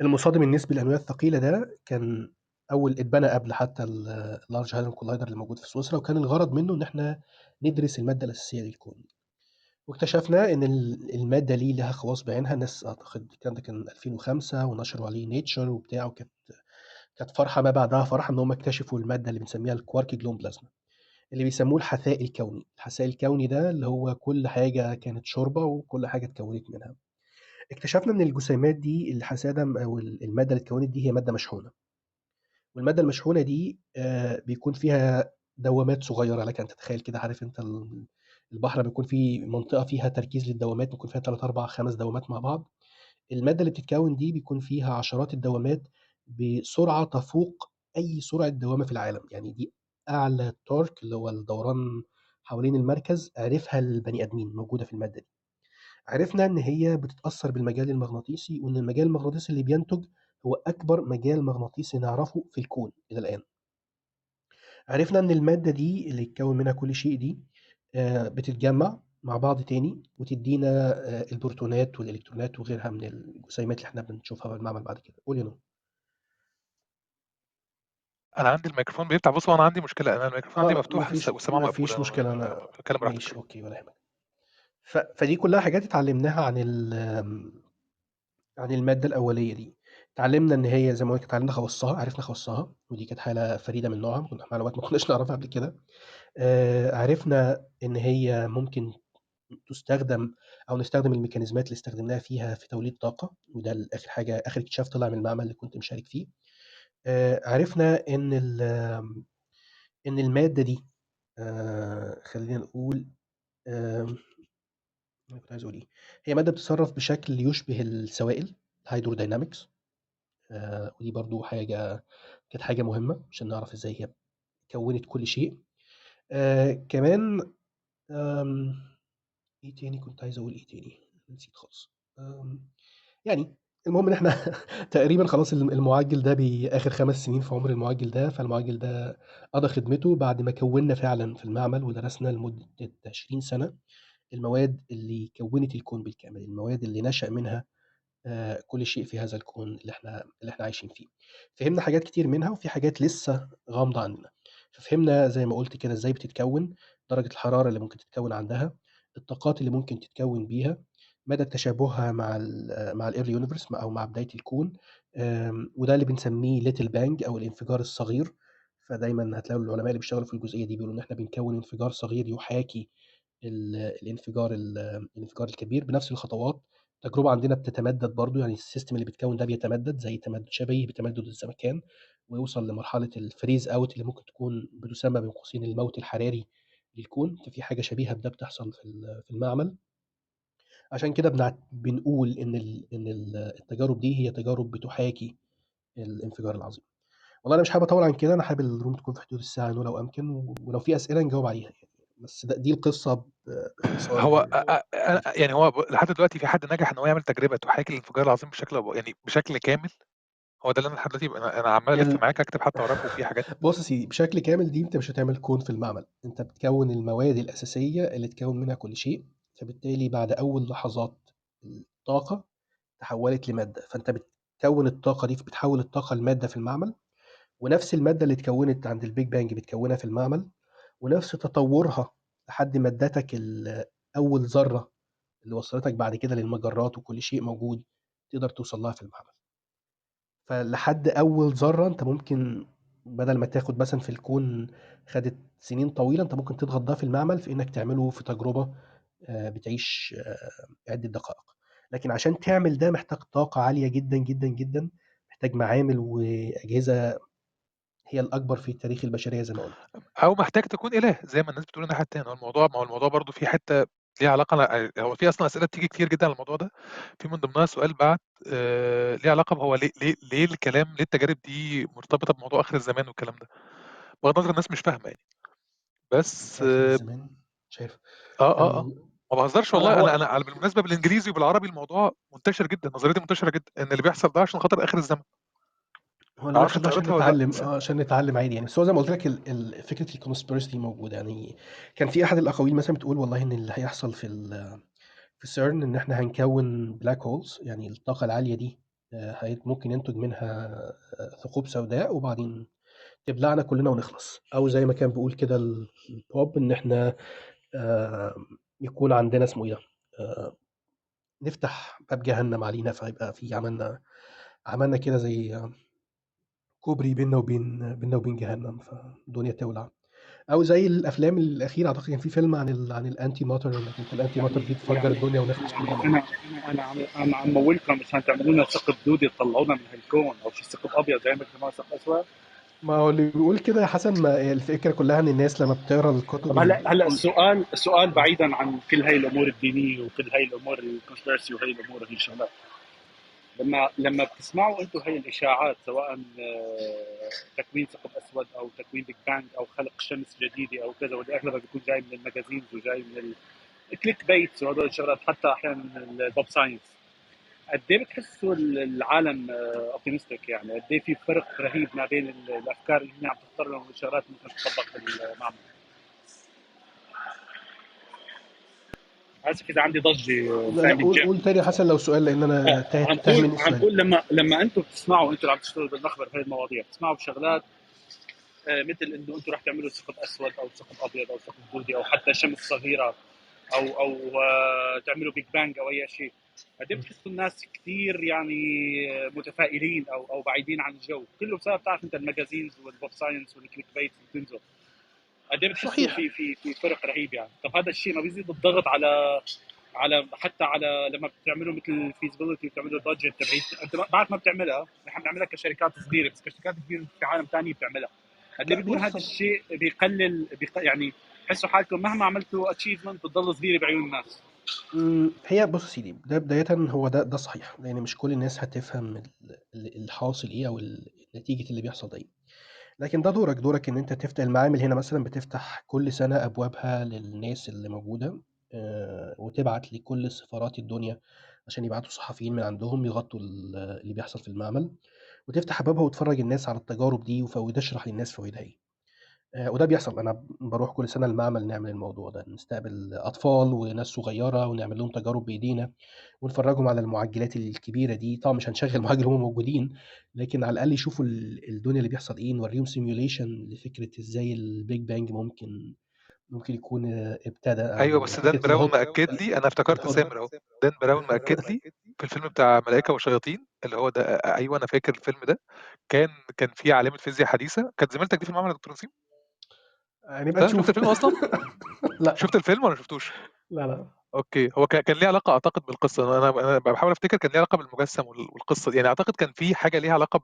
المصادم النسبي للأنوية الثقيلة ده كان أول اتبنى قبل حتى ال الlarge hadron collider اللي موجود في سويسرا، وكان الغرض منه إن إحنا ندرس المادة الأساسية للكون. واكتشفنا إن ال المادة دي ليها خواص بعينها، الناس أعتقد الكلام ده كان 2005 ونشروا عليه Nature وبتاع، وكانت كانت فرحة ما بعدها فرحة إن هم اكتشفوا المادة اللي بنسميها الquark gluon plasma اللي بيسموه الحثاء الكوني. الحثاء الكوني ده اللي هو كل حاجة كانت شوربة وكل حاجة اتكوّنت منها. اكتشفنا إن الجسيمات دي الحثاء ده م أو ال المادة اللي اتكوّنت دي هي مادة مشحونة. والمادة المشحونة دي آآ بيكون فيها دوامات صغيرة، لك أن تتخيل كده عارف أنت ال البحر بيكون فيه منطقة فيها تركيز للدوامات، بيكون فيها 3، 4، 5 دوامات مع بعض. المادة اللي بتتكوّن دي بيكون فيها عشرات الدوامات بسرعة تفوق أي سرعة دوامة في العالم، يعني دي أعلى torque اللي هو الدوران حوالين المركز عرفها البني آدمين موجودة في المادة دي عرفنا إن هي بتتأثر بالمجال المغناطيسي وإن المجال المغناطيسي اللي بينتج هو أكبر مجال مغناطيسي نعرفه في الكون إلى الآن. عرفنا إن المادة دي اللي يتكون منها كل شيء دي آه، بتتجمع مع بعض تاني وتدينا آه، البروتونات والإلكترونات وغيرها من الجسيمات اللي إحنا بنشوفها في المعمل بعد كده. قول يا نور. أنا عندي الميكروفون بيفتح. بص هو أنا عندي مشكلة. أنا الميكروفون عندي آه مفتوح مفيش والسماعه مقفولة. مفيش مشكلة. أنا بتكلم براحتك. ماشي أوكي ولا يهمك ف... فدي كلها حاجات اتعلمناها عن ال... عن المادة الأولية دي. اتعلمنا إن هي زي ما قلت اتعلمنا خواصها عرفنا خواصها ودي كانت حالة فريدة من نوعها كنا معلومات ما كناش نعرفها قبل كده. آه عرفنا إن هي ممكن تستخدم أو نستخدم الميكانيزمات اللي استخدمناها فيها في توليد طاقة وده آخر حاجة آخر اكتشاف طلع من المعمل اللي كنت مشارك فيه. آه عرفنا إن ال... إن المادة دي آه خلينا نقول آه كنت عايز أقول إيه هي مادة بتتصرف بشكل يشبه السوائل ال hydrodynamics آه ودي برضو حاجة كانت حاجة مهمة عشان نعرف إزاي هي كونت كل شيء. آه كمان إيه تاني كنت عايز أقول إيه تاني؟ نسيت خالص. يعني المهم إن إحنا تقريبا خلاص الم- المعجل ده باخر خمس سنين في عمر المعجل ده فالمعجل ده قضى خدمته بعد ما كونا فعلا في المعمل ودرسنا لمدة 20 سنة المواد اللي كونت الكون بالكامل المواد اللي نشأ منها آه، كل شيء في هذا الكون اللي إحنا اللي إحنا عايشين فيه. فهمنا حاجات كتير منها وفي حاجات لسه غامضة عننا. ففهمنا زي ما قلت كده إزاي بتتكون درجة الحرارة اللي ممكن تتكون عندها الطاقات اللي ممكن تتكون بيها مدى تشابهها مع ال مع ال early universe أو مع بداية الكون وده اللي بنسميه little bang أو الانفجار الصغير. فدايما هتلاقوا العلماء اللي بيشتغلوا في الجزئية دي بيقولوا إن إحنا بنكون انفجار صغير يحاكي ال- الانفجار ال- الانفجار الكبير بنفس الخطوات. التجربة عندنا بتتمدد برضو يعني ال system اللي بيتكون ده بيتمدد زي تمدد شبيه بتمدد الزمكان ويوصل لمرحلة ال freeze out اللي ممكن تكون بتسمى بين قوسين الموت الحراري للكون ففي حاجة شبيهة بده بتحصل في ال- في المعمل. عشان كده بنقول إن إن ال- التجارب دي هي تجارب بتحاكي الانفجار العظيم. والله أنا مش حابب أطول عن كده أنا حابب الروم تكون في حدود الساعة إنه لو أمكن ولو في أسئلة نجاوب عليها يعني. بس ده دي باختصار هو يعني. يعني هو لحد دلوقتي في حد نجح إن هو يعمل تجربة تحاكي الانفجار العظيم بشكل يعني بشكل كامل؟ هو ده اللي أنا لحد دلوقتي أنا أنا عمال ألف ال- معاك أكتب حتى وراك وفي حاجات. بص يا سيدي بشكل كامل دي أنت مش هتعمل كون في المعمل. أنت بتكون المواد الأساسية اللي تكون منها كل شيء فبالتالي بعد أول لحظات الطاقة تحولت لمادة. فأنت بتكون الطاقة دي بتحول الطاقة لمادة في المعمل ونفس المادة اللي اتكونت عند ال big bang بتكونها في المعمل ونفس تطورها لحد ما ادتك أول ذرة اللي وصلتك بعد كده للمجرات وكل شيء موجود تقدر توصل لها في المعمل. فلحد أول ذرة أنت ممكن بدل ما تاخد مثلا في الكون خدت سنين طويلة أنت ممكن تضغط ده في المعمل في إنك تعمله في تجربة آه، بتعيش آه، عدة دقائق. لكن عشان تعمل ده محتاج طاقة عالية جدا جدا جدا محتاج معامل وأجهزة هي الأكبر في تاريخ البشرية زي ما قلنا أو محتاج تكون إله زي ما الناس بتقول الناحيه التانيه هو الموضوع ما هو الموضوع برضو في حتة ليها علاقة هو في أصلا أسئلة بتيجي كتير جدا على الموضوع ده. في من ضمنها سؤال بعت آه ليه علاقة بهو ليه ليه ليه الكلام ليه التجارب دي مرتبطة بموضوع آخر الزمان والكلام ده؟ بغض النظر الناس مش فاهمة يعني. بس آه شايف. آه آه, آه. ال- ما بهزرش هو والله. هو أنا أنا بالمناسبة بالإنجليزي وبالعربي الموضوع منتشر جدا نظريتي منتشرة جدا إن اللي بيحصل ده عشان خاطر آخر الزمن. هو ما بيحصل انت ده عشان ولا نتعلم آه عشان نتعلم عادي يعني. بس هو زي ما قلت لك ال... ال... فكرة ال conspiracy دي موجودة يعني. كان في أحد الأقاويل مثلا بتقول والله إن اللي هيحصل في ال... في سيرن إن إحنا هنكون black holes يعني الطاقة العالية دي آه، هي- ممكن ينتج منها آه، ثقوب سوداء وبعدين تبلعنا كلنا ونخلص. أو زي ما كان بيقول كده ال- ال pope إن إحنا آه، يكون عندنا اسمه إيه ده آه، نفتح باب جهنم علينا فيبقى في عملنا عملنا كده زي آه، كوبري بيننا وبين بيننا وبين جهنم فالدنيا تولع. أو زي الأفلام الأخيرة أعتقد كان في فيلم عن ال... عن ال anti matter إنك أنت ال anti matter دي تفجر يعني الدنيا ونخلص كلنا أنا أنا عم أنا عم نمولكم مشان تعملوا لنا ثقب دودي تطلعونا من هالكون. أو في ثقب أبيض زي ما ثقب أسود. ما هو اللي بيقول كده يا حسن ما الفكرة كلها إن الناس لما بتقرأ الكتب. هلأ هلأ السؤال السؤال بعيدا عن كل هاي الأمور الدينية وكل هاي الأمور ال conspiracy وهي الأمور وهي الشغلات لما لما بتسمعوا أنتم هي الاشاعات سواء آه، تكوين ثقب أسود أو تكوين big bang أو خلق شمس جديدة أو كذا واللي أغلبها بيكون جاي من ال magazines وجاي من ال click baits وهدول الشغلات حتى أحيانا من ال pop science قد إيه بتحسوا العالم optimistic يعني؟ قد إيه في فرق رهيب ما بين ال- الأفكار اللي هن عم تختار لهم الشغلات اللي ممكن تطبق في اسف اذا عندي ضجة قول قول تاني حسن لو سؤال لأن أنا آه، تاه عم قول لما لما أنتم بتسمعوا أنتم اللي عم تشتغلوا بالمخبر هذه المواضيع. بتسمعوا بشغلات آه، مثل إنه أنتم رح تعملوا ثقب أسود أو ثقب أبيض أو ثقب دودي أو حتى شمس صغيرة أو أو آه، تعملوا big bang أو أي شيء. قد إيه بتحسوا الناس كثير يعني متفائلين أو أو بعيدين عن الجو. كله بسبب تعرف أنت ال magazines وال pop science وال click bait اللي بتنزل قد إيه بتحسوا في في في فرق رهيب يعني. طب هذا الشيء ما بيزيد الضغط على على حتى على لما بتعملوا مثل ال feasibility وبتعملوا ال budget تبعيت. أنت بعد ما بتعملها نحن بنعملها كشركات صغيره بس كشركات كبيره في عالم ثاني بتعملها. قد إيه بيكون هذا الشيء بيقلل بيق... يعني تحسوا حالكم مهما عملتوا اتشيفمنت بتضل صغيرة بعيون الناس. هي بص سيدي ده بداية هو ده ده صحيح لأن مش كل الناس هتفهم ال- ال- الحاصل إيه أو نتيجة اللي بيحصل ده إيه. لكن ده دورك دورك إن أنت تفتح المعامل هنا مثلا بتفتح كل سنة أبوابها للناس اللي موجودة آه، وتبعت لكل سفارات الدنيا عشان يبعتوا صحفيين من عندهم يغطوا ال- اللي بيحصل في المعمل وتفتح أبوابها وتفرج الناس على التجارب دي وف- وتشرح للناس فوائدها إيه. آه، وده بيحصل. أنا بروح كل سنة المعمل نعمل الموضوع ده نستقبل أطفال وناس صغيرة ونعمل لهم تجارب بإيدينا ونفرجهم على المعجلات الكبيرة دي. طبعا مش هنشغل معجل هم موجودين لكن على الأقل يشوفوا ال- الدنيا اللي بيحصل إيه نوريهم simulation لفكرة إزاي ال big bang ممكن ممكن يكون آه، ابتدى. أيوه أو بس دان براون مأكد لي أنا افتكرت سامر اهو دان براون مأكد لي في الفيلم بتاع ملائكة وشياطين اللي هو ده أيوه أنا فاكر الفيلم ده. كان كان في عالمة فيزياء حديثة. كانت زميلتك دي في المعمل يا دكتور نسيم؟ هنبقى انت شفت الفيلم أصلا؟ لا. شفت الفيلم ولا شفتوش؟ لا لا. okay. هو كان كان ليه علاقة أعتقد بالقصة. أنا أنا بحاول أفتكر كان ليه علاقة بالمجسم وال- والقصة. يعني أعتقد كان في حاجة ليها علاقة ب-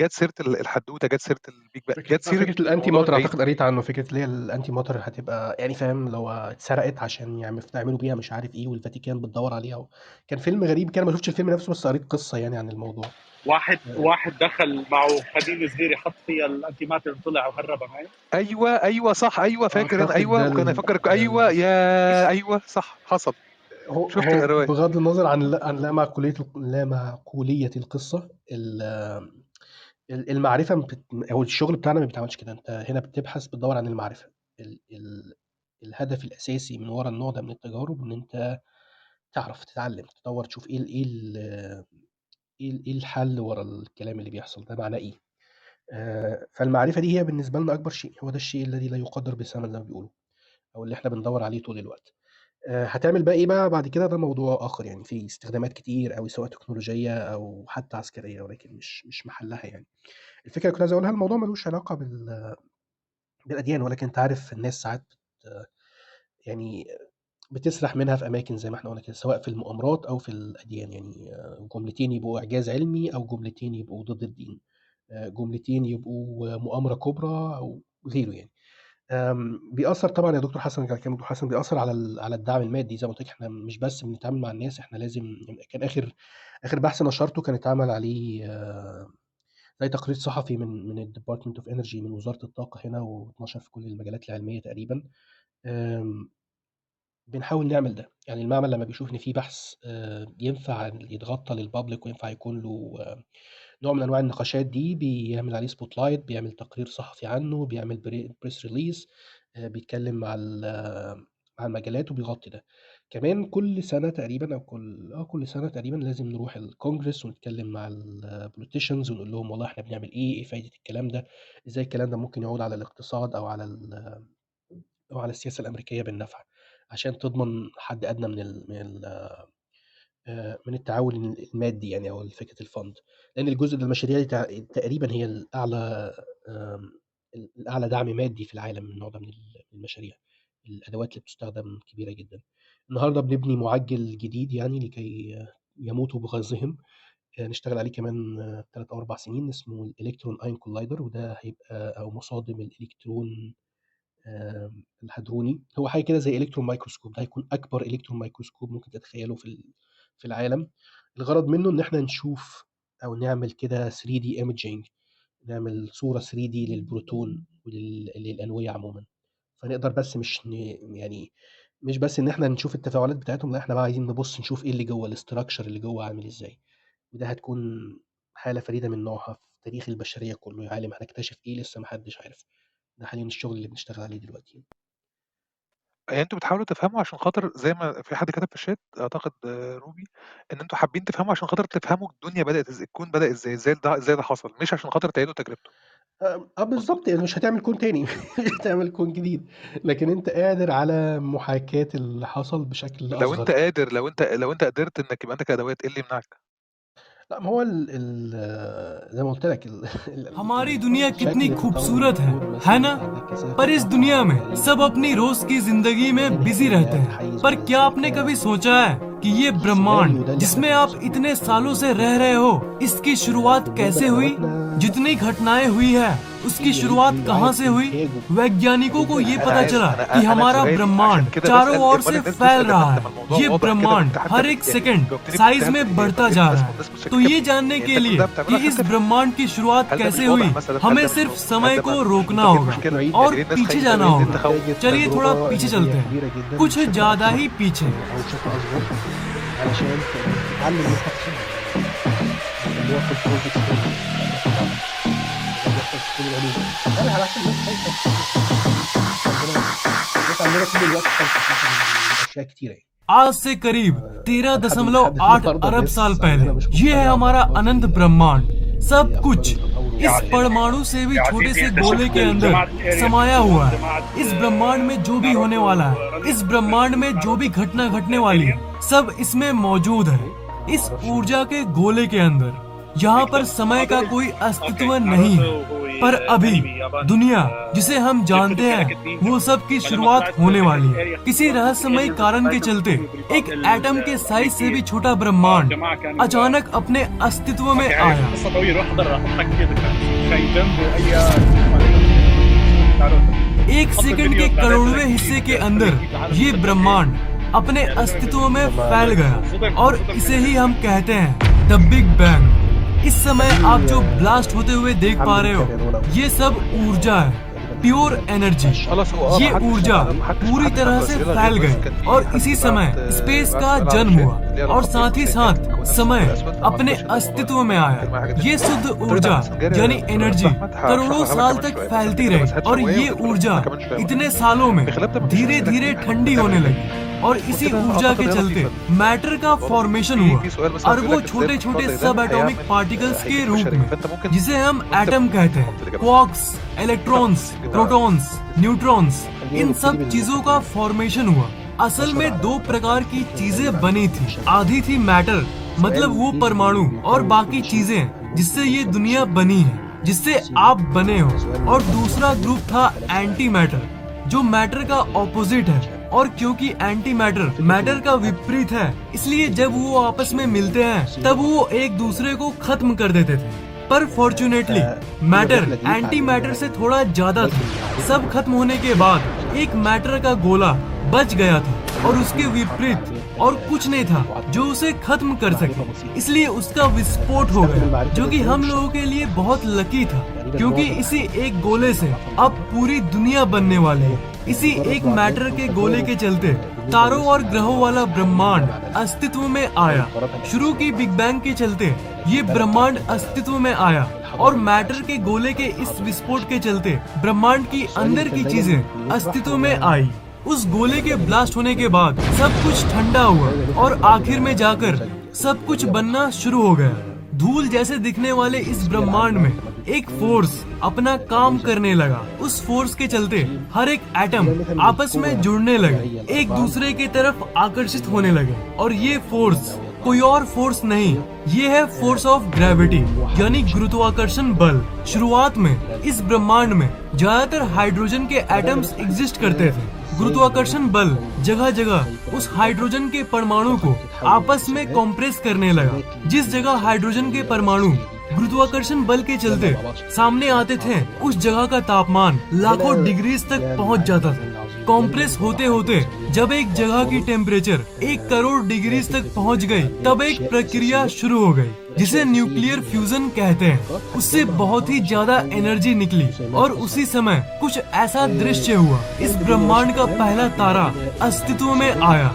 جت سيرة ال- الحدوتة جت سيرة البيج فكرة جت سيرة فكرة ال antimatter أعتقد قريت عنه. فكرة اللي هي ال antimatter هتبقى يعني فاهم لو اتسرقت عشان يعمل يعملوا بيها مش عارف إيه والفاتيكان بتدور عليها و... كان فيلم غريب كده. ما شفتش الفيلم نفسه بس قريت قصة يعني عن الموضوع. واحد آه، واحد دخل معه خدينه صغيره حط فيها الانتي ماتر طلع وهربها معي؟ أيوه أيوه صح أيوه فاكر أنا اعتقد أيوه وكان ال... يفكر ده أيوه. يا أيوه صح حصل. هو شفت هو الرواية. بغض النظر عن عن لا معقولية لا معقولية القصة ال... ال- المعرفة بت... أو الشغل بتاعنا ما بيتعملش كده. أنت هنا بتبحث بتدور عن المعرفة. ال... ال... الهدف الأساسي من ورا النوع ده من التجارب إن أنت تعرف تتعلم تدور تشوف إيه ال إيه ال- إيه الحل ورا الكلام اللي بيحصل ده؟ معناه إيه؟ آه، فالمعرفة دي هي بالنسبة لنا أكبر شيء هو ده الشيء الذي لا يقدر بثمن زي ما بيقولوا أو اللي إحنا بندور عليه طول الوقت. آه، هتعمل بقى إيه بقى بعد كده؟ ده موضوع آخر يعني في استخدامات كتير أوي سواء تكنولوجية أو حتى عسكرية ولكن مش مش محلها يعني. الفكرة اللي كنت عايز أقولها الموضوع ملوش علاقة بال بالأديان ولكن أنت عارف الناس ساعات يعني بتسرح منها في أماكن زي ما إحنا قلنا كده سواء في المؤامرات أو في الأديان. يعني آه، جملتين يبقوا إعجاز علمي أو جملتين يبقوا ضد الدين. آه، جملتين يبقوا مؤامرة كبرى أو غيره يعني. بيأثّر طبعًا يا دكتور حسن كان دكتور حسن بيأثّر على على الدعم المادي. زي ما قُلت لك إحنا مش بس بنتعامل مع الناس، إحنا لازم يعني كان آخر آخر بحث نشرته كان اتعمل عليه آآ، زي تقرير صحفي من من الdepartment of energy من وزارة الطاقة هنا واتنشر في كل المجلات العلمية تقريبًا. بنحاول نعمل ده، يعني المعمل لمّا بيشوف إن في بحث آآ، ينفع يتغطى للpublic وينفع يكون له آه، نوع من أنواع النقاشات دي بيعمل عليه spotlight بيعمل تقرير صحفي عنه، بيعمل بري press release آآ بيتكلّم مع ال مع وبيغطي ده. كمان كل سَنة تقريبًا أو كل آه، كل سَنة تقريبًا لازم نروح الcongress ونتكلّم مع الpoliticians ونقول لهم والله إحنا بنعمل إيه، إيه فايدة الكلام ده، إزاي الكلام ده ممكن يعود على الاقتصاد أو على أو على السياسة الأمريكية بالنفع، عشان تضمن حد أدنى من ال من ال آآ من التعاون المادي يعني أو فكرة الfund. لإن الجزء ده المشاريع دي تقريبًا هي الأعلى الأعلى دعم مادي في العالم من النوع ده من ال من المشاريع، الأدوات اللي بتستخدم كبيرة جدًا. النهارده بنبني مُعجّل جديد يعني لكي يموتوا بغيظهم، آآ نشتغل عليه كمان 3 أو 4 سنين اسمه ال electron ion collider وده هيبقى أو مصادم الإلكترون الهدروني، هو حاجة كده زي electron microscope ده هيكون أكبر electron microscope ممكن تتخيّله في في العالم، الغرض منه إن إحنا نشوف أو نعمل كده 3D imaging نعمل صورة 3D للبروتون وللأنوية عموما. فنقدر بس مش ن... يعني مش بس إن إحنا نشوف التفاعلات بتاعتهم لا إحنا بقى عايزين نبص نشوف إيه اللي جوه ال structure اللي جوه عامل إزاي. وده هتكون حالة فريدة من نوعها في تاريخ البشرية كله يا عالم هنكتشف إيه لسه محدش عارف. ده حاليا الشغل اللي بنشتغل عليه دلوقتي يعني أنتم بتحاولوا تفهموا عشان خاطر زي ما في حد كتب في الchat أعتقد روبي، إن أنتم حابين تفهموا عشان خاطر تفهموا الدنيا بدأت إزاي، الكون بدأ إزاي، إزاي ده إزاي ده حصل، مش عشان خاطر تعيدوا تجربته. آه آه، بالظبط يعني مش هتعمل كون تاني مش هتعمل كون جديد لكن انت قادر على محاكاة اللي حصل بشكل لو أنت أصغر قادر لو أنت لو أنت قدرت إنك يبقى عندك أدوات، إيه اللي يمنعك؟ لا ما هو ال ال زي ما قلت لك ال- ال- हमारी दुनिया شكل कितनी التطور खूबसूरत है موجود है مثلا ना عندك كثافة पर इस दुनिया में सब अपनी रोज की जिंदगी में बिजी रहते हैं पर क्या आपने कभी सोचा है कि ये ब्रह्मांड जिसमें आप इतने सालों से रह रहे हो इसकी शुरुआत कैसे हुई जितनी घटनाएं हुई है उसकी शुरुआत कहाँ से हुई वैज्ञानिकों को ये पता चला कि हमारा ब्रह्मांड चारों ओर से फैल रहा है ये ब्रह्मांड हर एक सेकंड साइज में बढ़ता जा रहा है तो ये जानने के लिए कि इस ब्रह्मांड की शुरुआत कैसे हुई हमें सिर्फ समय को रोकना होगा और पीछे जाना होगा चलिए थोड़ा पीछे चलते हैं कुछ ज्यादा ही पीछे او بشكل اصغر علشان تتعلم من आज से करीब तेरह दशमलव आठ अरब साल पहले, ये है हमारा अनंत ब्रह्मांड। सब कुछ इस परमाणु से भी छोटे से गोले के अंदर समाया हुआ है। इस ब्रह्मांड में जो भी होने वाला है, इस ब्रह्मांड में जो भी घटना घटने वाली है, सब इसमें मौजूद है। इस ऊर्जा के गोले के अंदर। यहाँ पर समय का कोई अस्तित्व नहीं है। पर अभी दुनिया जिसे हम जानते हैं वो सब की शुरुआत होने वाली है। किसी रहस्यमय कारण के चलते एक एटम के साइज़ से भी छोटा ब्रह्मांड अचानक अपने अस्तित्व में आया। एक सेकंड के करोड़वे हिस्से के अंदर ये ब्रह्मांड अपने अस्तित्व में फैल गया और इसे ही हम कहते हैं द बिग बैंग। इस समय आप जो ब्लास्ट होते हुए देख पा रहे हो ये सब ऊर्जा है प्योर एनर्जी ये ऊर्जा पूरी तरह से फैल गई और इसी समय स्पेस का जन्म हुआ और साथ ही साथ समय अपने अस्तित्व में आया ये शुद्ध ऊर्जा यानी एनर्जी करोड़ों साल तक फैलती रही और ये ऊर्जा इतने सालों में धीरे धीरे ठंडी होने लगी और इसी ऊर्जा के चलते मैटर का फॉर्मेशन हुआ। अरबों छोटे छोटे सब एटॉमिक पार्टिकल्स के रूप में जिसे हम एटम कहते हैं। क्वार्क्स इलेक्ट्रॉन्स प्रोटॉन्स न्यूट्रॉन्स इन सब चीज़ों का फॉर्मेशन हुआ। असल में दो प्रकार की चीज़ें बनी थी। आधी थी मैटर मतलब वो परमाणु और बाकी चीज़ें जिससे ये दुनिया बनी है जिससे आप बने हो। और दूसरा ग्रुप था एंटी मैटर जो मैटर का ऑपोजिट है। और क्योंकि एंटी मैटर मैटर का विपरीत है इसलिए जब वो आपस में मिलते हैं तब वो एक दूसरे को खत्म कर देते थे। पर फॉर्चुनेटली मैटर एंटी मैटर से थोड़ा ज़्यादा था। सब खत्म होने के बाद एक मैटर का गोला बच गया था और उसके विपरीत और कुछ नहीं था जो उसे खत्म कर सके। इसलिए उसका विस्फोट हो गया जो कि हम लोगों के लिए बहुत लकी था क्योंकि इसी एक गोले से अब पूरी दुनिया बनने वाली है। इसी एक मैटर के गोले के चलते तारों और ग्रहों वाला ब्रह्मांड अस्तित्व में आया। शुरू की बिग बैंग के चलते ये ब्रह्मांड अस्तित्व में आया और मैटर के गोले के इस विस्फोट के चलते ब्रह्मांड की अंदर की चीज़ें अस्तित्व में आई। उस गोले के ब्लास्ट होने के बाद सब कुछ ठंडा हुआ और आखिर में जाकर सब कुछ बनना शुरू हो गया। धूल जैसे दिखने वाले इस ब्रह्मांड में एक फोर्स अपना काम करने लगा। उस फोर्स के चलते हर एक एटम आपस में जुड़ने लगे, एक दूसरे की तरफ़ आकर्षित होने लगे। और ये फोर्स कोई और फोर्स नहीं, ये है फोर्स ऑफ़ ग्रेविटी यानी गुरुत्वाकर्षण बल। शुरुआत में, इस ब्रह्मांड में, ज़्यादातर हाइड्रोजन के एटम्स एग्जिस्ट करते थे। गुरुत्वाकर्षण बल जगह जगह उस हाइड्रोजन के परमाणु को आपस में कॉम्प्रेस करने लगा, जिस जगह हाइड्रोजन के परमाणु गुरुत्वाकर्षण बल के चलते सामने आते थे। उस जगह का तापमान लाखों डिग्रीज तक पहुँच जाता था। कॉम्प्रेस होते होते, जब एक जगह की टेम्परेचर एक करोड़ डिग्री तक पहुँच गई, तब एक प्रक्रिया शुरू हो गई, जिसे न्यूक्लियर फ्यूजन कहते हैं। उससे बहुत ही ज़्यादा एनर्जी निकली और उसी समय कुछ ऐसा दृश्य हुआ। इस ब्रह्मांड का पहला तारा अस्तित्व में आया।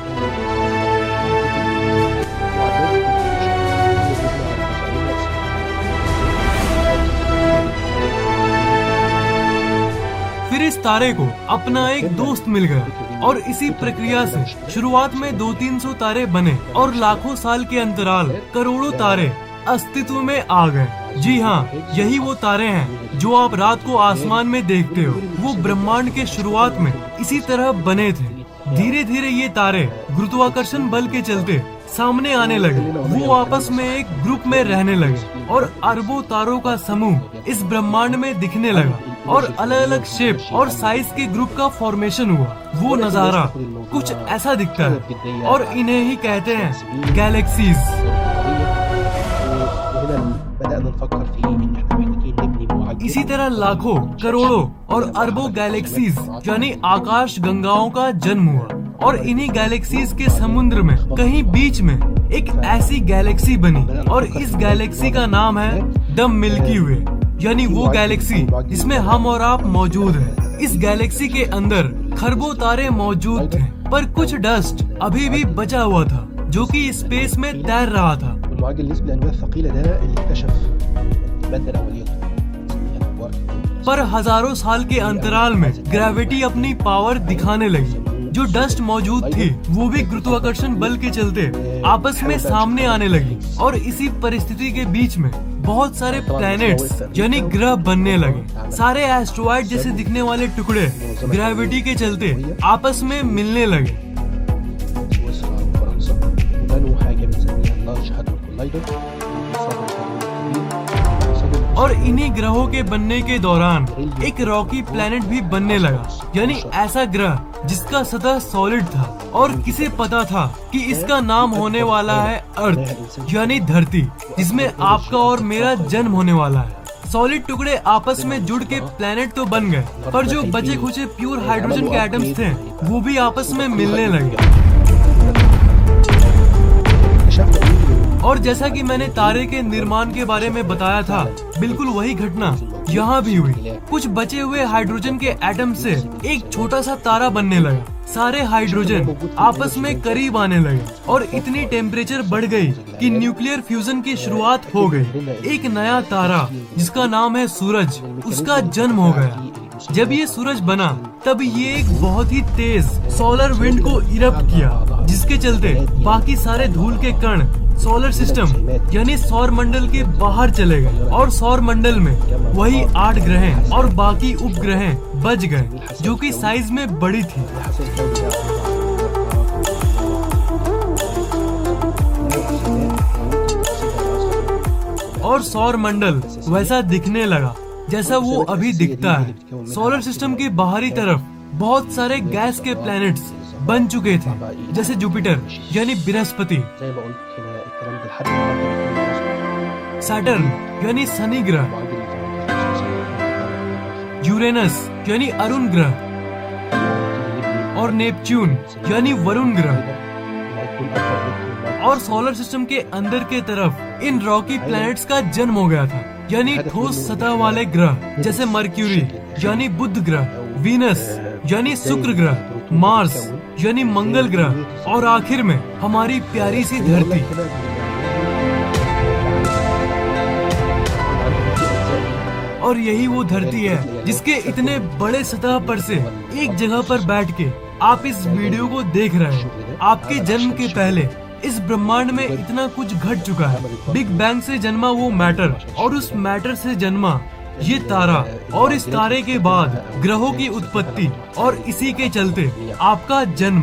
इस तारे को अपना एक दोस्त मिल गया और इसी प्रक्रिया से शुरुआत में दो तीन सौ तारे बने और लाखों साल के अंतराल करोड़ों तारे अस्तित्व में आ गए। जी हाँ यही वो तारे हैं जो आप रात को आसमान में देखते हो। वो ब्रह्मांड के शुरुआत में इसी तरह बने थे। धीरे धीरे ये तारे गुरुत्वाकर्षण बल के चलते सामने आने लगे। वो आपस में एक ग्रुप में रहने लगे और अरबों तारों का समूह इस ब्रह्मांड में दिखने लगा। और अलग अलग शेप और साइज़ के ग्रुप का फॉर्मेशन हुआ। वो नज़ारा कुछ ऐसा दिखता है और इन्हें ही कहते हैं गैलेक्सीज इसी तरह लाखों, करोड़ों और अरबों गैलेक्सीज यानी आकाश गंगाओं का जन्म हुआ। और इन्हीं गैलेक्सीज के समुद्र में, कहीं बीच में, एक ऐसी गैलेक्सी बनी। और इस गैलेक्सी का नाम है द मिल्की वे। यानी वो गैलेक्सी जिसमें हम और आप मौजूद हैं। इस गैलेक्सी के अंदर खरबों तारे मौजूद थे पर कुछ डस्ट अभी भी बचा हुआ था जो कि स्पेस में तैर रहा था। पर हज़ारों साल के अंतराल में ग्रेविटी अपनी पावर दिखाने लगी। जो डस्ट मौजूद थी, वो भी गुरुत्वाकर्षण बल के चलते आपस में सामने आने लगी। और इसी परिस्थिति के बीच में बहुत सारे प्लैनेट्स यानी ग्रह बनने लगे। सारे एस्ट्रॉइड जैसे दिखने वाले टुकड़े ग्रेविटी के चलते आपस में मिलने लगे। और इन्हीं ग्रहों के बनने के दौरान एक रॉकी प्लैनेट भी बनने लगा, यानी ऐसा ग्रह जिसका सतह सॉलिड था और किसे पता था कि इसका नाम होने वाला है अर्थ यानी धरती, जिसमें आपका और मेरा जन्म होने वाला है। सॉलिड टुकड़े आपस में जुड़ के प्लेनेट तो बन गए, पर जो बचे खुचे प्योर हाइड्रोजन के एटम्स थे, वो भी आपस में मिलने लगे। और जैसा कि मैंने तारे के निर्माण के बारे में बताया था, बिल्कुल वही घटना यहाँ भी हुई। कुछ बचे हुए हाइड्रोजन के एटम से एक छोटा सा तारा बनने लगा। सारे हाइड्रोजन आपस में करीब आने लगे और इतनी टेम्परेचर बढ़ गई कि न्यूक्लियर फ्यूजन की शुरुआत हो गई। एक नया तारा, जिसका नाम है सूरज, उसका जन्म हो गया। जब ये सूरज बना, तब ये एक बहुत ही तेज सोलर विंड को इरप्ट किया, जिसके चलते बाकी सारे धूल के कण सोलर सिस्टम यानी सौर मंडल के बाहर चले गए और सौर मंडल में वही आठ ग्रह और बाकी उपग्रह बच गए, जो कि साइज़ में बड़ी थी। और सौर मंडल वैसा दिखने लगा जैसा वो अभी दिखता है। सोलर सिस्टम के बाहरी तरफ़ बहुत सारे गैस के प्लैनेट्स बन चुके थे, जैसे जुपिटर यानी बृहस्पति। सैटर्न यानी शनि ग्रह। यूरेनस यानी अरुण ग्रह। और नेपच्यून यानी वरुण ग्रह। और सोलर सिस्टम के अंदर के तरफ़, इन रॉकी प्लैनेट्स का जन्म हो गया था। यानी ठोस सतह वाले ग्रह, जैसे मर्क्यूरी यानी बुध ग्रह वीनस यानी शुक्र ग्रह मार्स यानी मंगल ग्रह। और आखिर में, हमारी प्यारी सी धरती। और यही वो धरती है, जिसके इतने बड़े सतह पर से एक जगह पर बैठ के आप इस वीडियो को देख रहे हैं। आपके जन्म के पहले इस ब्रह्मांड में इतना कुछ घट चुका है। बिग बैंग से जन्मा वो मैटर और उस मैटर से जन्मा ये तारा और इस तारे के बाद ग्रहों की उत्पत्ति और इसी के चलते आपका जन्म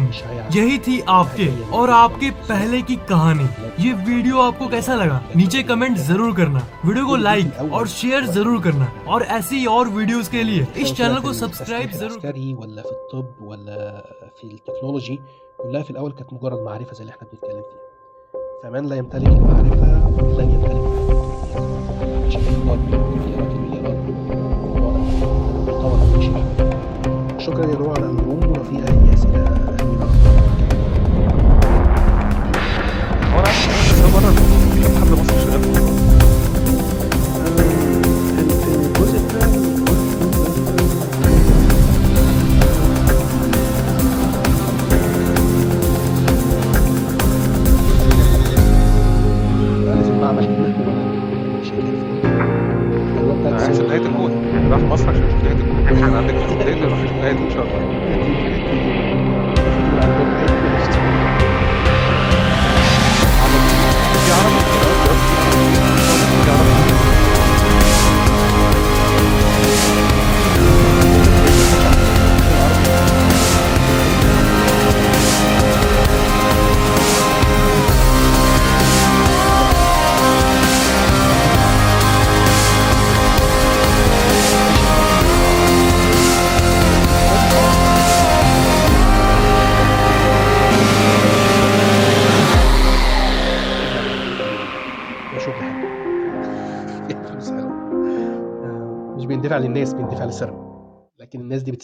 यही थी आपके और आपके पहले की कहानी ये वीडियो आपको कैसा लगा नीचे कमेंट जरूर करना वीडियो को लाइक और शेयर जरूर करना और ऐसी और वीडियोस के लिए इस चैनल को सब्सक्राइब जरूर عسكري ولا في الطب ولا في التكنولوجي كلها في الاول كانت مجرد معرفه زي اللي احنا بنتكلم فيها فمن لا يمتلك المعرفه لن يمتلك بشكل مليارات المليارات طبعا مش شكرا يا روعة على النجوم وفي أي أسئلة أي أخبار هو أنا مرة الحمد لله مصر شغال.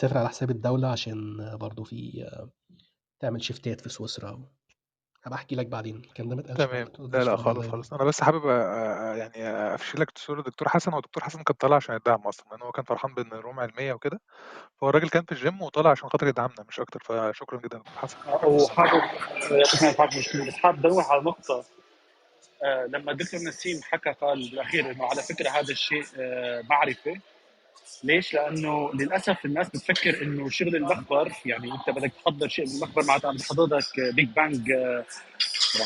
بتسافر على حساب الدولة عشان آه، برضو في آه، تعمل شيفتات في سويسرا. هبقى أحكي لك بعدين. الكلام ده ما اتقالش تمام. ما لا لا في خالص. خالص. أنا بس حابب يعني افشلك صورة دكتور حسن. هو دكتور حسن كان طالع عشان يدعم أصلا لأن هو كان فرحان بإن روم علمية وكده. فهو الراجل كان في الجيم وطالع عشان خاطر يدعمنا مش أكتر. فشكرا جدا دكتور حسن. وحابب يعطيك العافيه مشكله بس حابب انوه على نقطة. آه، لما الدكتور نسيم حكى قال بالاخير إنه على فكرة هذا الشيء آه، معرفة. ليش؟ لأنه للأسف الناس بتفكر إنه شغل المخبر يعني أنت بدك تحضر شيء من المخبر معناتها عم تحضر لك Big Bang آه،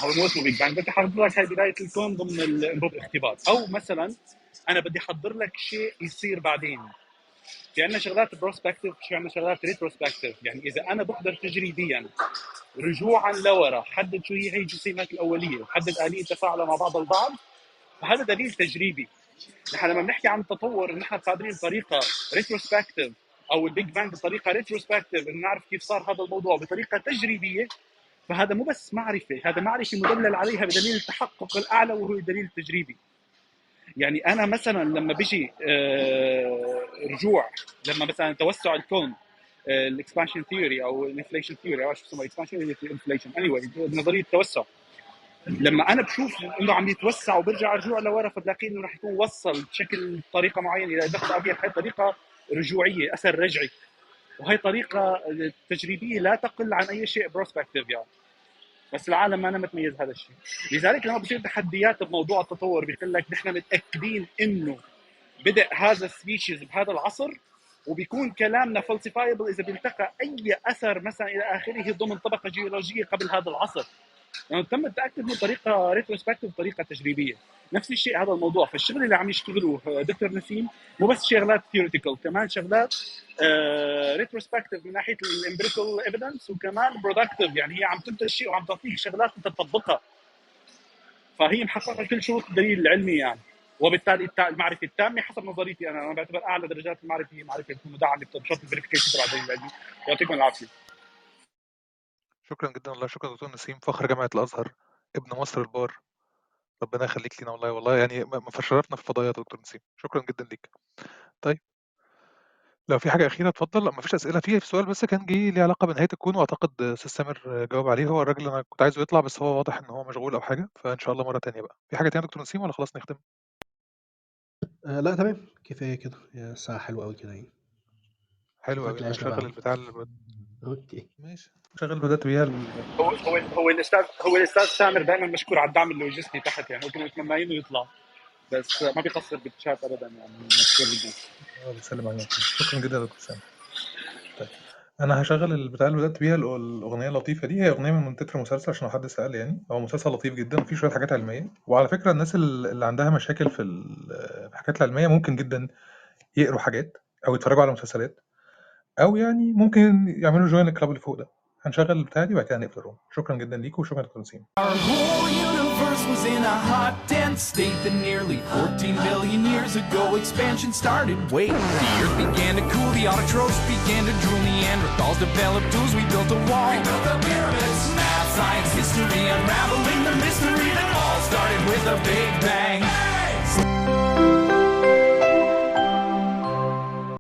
هو مو اسمه Big Bang بدك تحضر لك هاي بداية الكون ضمن الانبوب الاختبار. أو مثلا أنا بدي أحضر لك شيء يصير بعدين. في عندنا شغلات prospective في عندنا شغلات retrospective يعني إذا أنا بقدر تجريبيا رجوعا لورا حدد شو هي هي الجسيمات الأولية وحدد آلية تفاعلها مع بعض البعض فهذا دليل تجريبي. نحن لما بنحكي عن التطور نحن قادرين بطريقه retrospective أو ال Big Bang بطريقة retrospective انه نعرف كيف صار هذا الموضوع بطريقة تجريبية. فهذا مو بس معرفة هذا معرفة مدلل عليها بدليل التحقق الأعلى وهو الدليل التجريبي يعني أنا مثلا لما بيجي آه، رجوع لما مثلا توسع الكون ال expansion theory أو ال inflation theory أو شو اسمه expansion inflation anyway نظرية التوسع. لما أنا بشوف إنه عم يتوسع وبرجع رجوع لورا فبلاقي إنه رح يكون وصل بشكل طريقة معينة إلى دخل ابيض هي طريقة رجوعية أثر رجعي. وهي طريقة تجريبية لا تقل عن أي شيء prospective يعني. بس العالم ما أنا متميز هذا الشيء. لذلك لما بصير تحديات بموضوع التطور بيقول لك نحن متأكدين إنه بدأ هذا ال species بهذا العصر وبيكون كلامنا falsifiable إذا بيلتقى أي أثر مثلا إلى آخره ضمن طبقة جيولوجيه قبل هذا العصر. يعني تم التأكد من طريقة retrospective طريقة تجريبية. نفس الشيء هذا الموضوع فالشغل اللي عم يشتغلوه دكتور نسيم مو بس شغلات theoretical كمان شغلات retrospective من ناحية ال empirical evidence وكمان productive يعني هي عم تنتج شيء وعم تعطيك شغلات أنت تطبقها. فهي محققة كل شروط الدليل العلمي يعني. وبالتالي التا- المعرفة التامة حسب نظريتي أنا. أنا بعتبر أعلى درجات المعرفة هي معرفة تكون مدعمه بشرط ال verification تبع الدليل العلمي. يعطيكم العافية. شكرا جدا والله شكرا دكتور نسيم. فخر جامعة الأزهر ابن مصر البار. ربنا يخليك لينا والله والله يعني ما ما شرفنا في الفضائيات يا دكتور نسيم. شكرا جدا ليك. طيب لو في حاجة أخيرة اتفضل. ما فيش أسئلة فيه سؤال بس كان جه ليه علاقة بنهاية الكون وأعتقد أستاذ سامر جاوب عليه. هو الراجل أنا كنت عايزه يطلع بس هو واضح إن هو مشغول أو حاجة فإن شاء الله مرة تانية بقى. في حاجة تانية يا دكتور نسيم ولا خلاص نختم؟ آه لا تمام. كفاية كده. يا الساعة حلوة قوي كده يعني. حلو أوي. أنا العشرة هشغل بقى. البتاع اللي okay. ماشي. شغل بدأت بيها هو هو هو الاستاذ هو الاستاذ سامر دائما مشكور على الدعم اللوجستي تحت يعني كنا متمنيين إنه يطلع. بس ما بيقصر بالشات ابدا يعني مشكور جدا. آه بتسلم عليك. شكرا جدا يا دكتور سامر. طيب. أنا هشغل البتاع اللي بدأت بيها الأغنية اللطيفة دي. هي أغنية من تتر مسلسل عشان لو حد سأل يعني. هو مسلسل لطيف جدا وفيه شوية حاجات علمية. وعلى فكرة الناس ال- اللي عندها مشاكل في الحاجات العلمية ممكن جدا يقروا حاجات أو يتفرجوا على مسلسلات. أو يعني ممكن يعملوا جوين الكلاب اللي فوق ده هنشغل البتاع دي وبعد كده نقفل الروم شكرا جدا ليكم وشكرا universe was in a hot, dense state that nearly 14 billion years ago expansion started. Wait, the earth began to cool, the autotrophs began to drool, Neanderthals developed tools, we built a wall. We built the pyramids. Math, science, history, unraveling the mystery that all started with a big bang.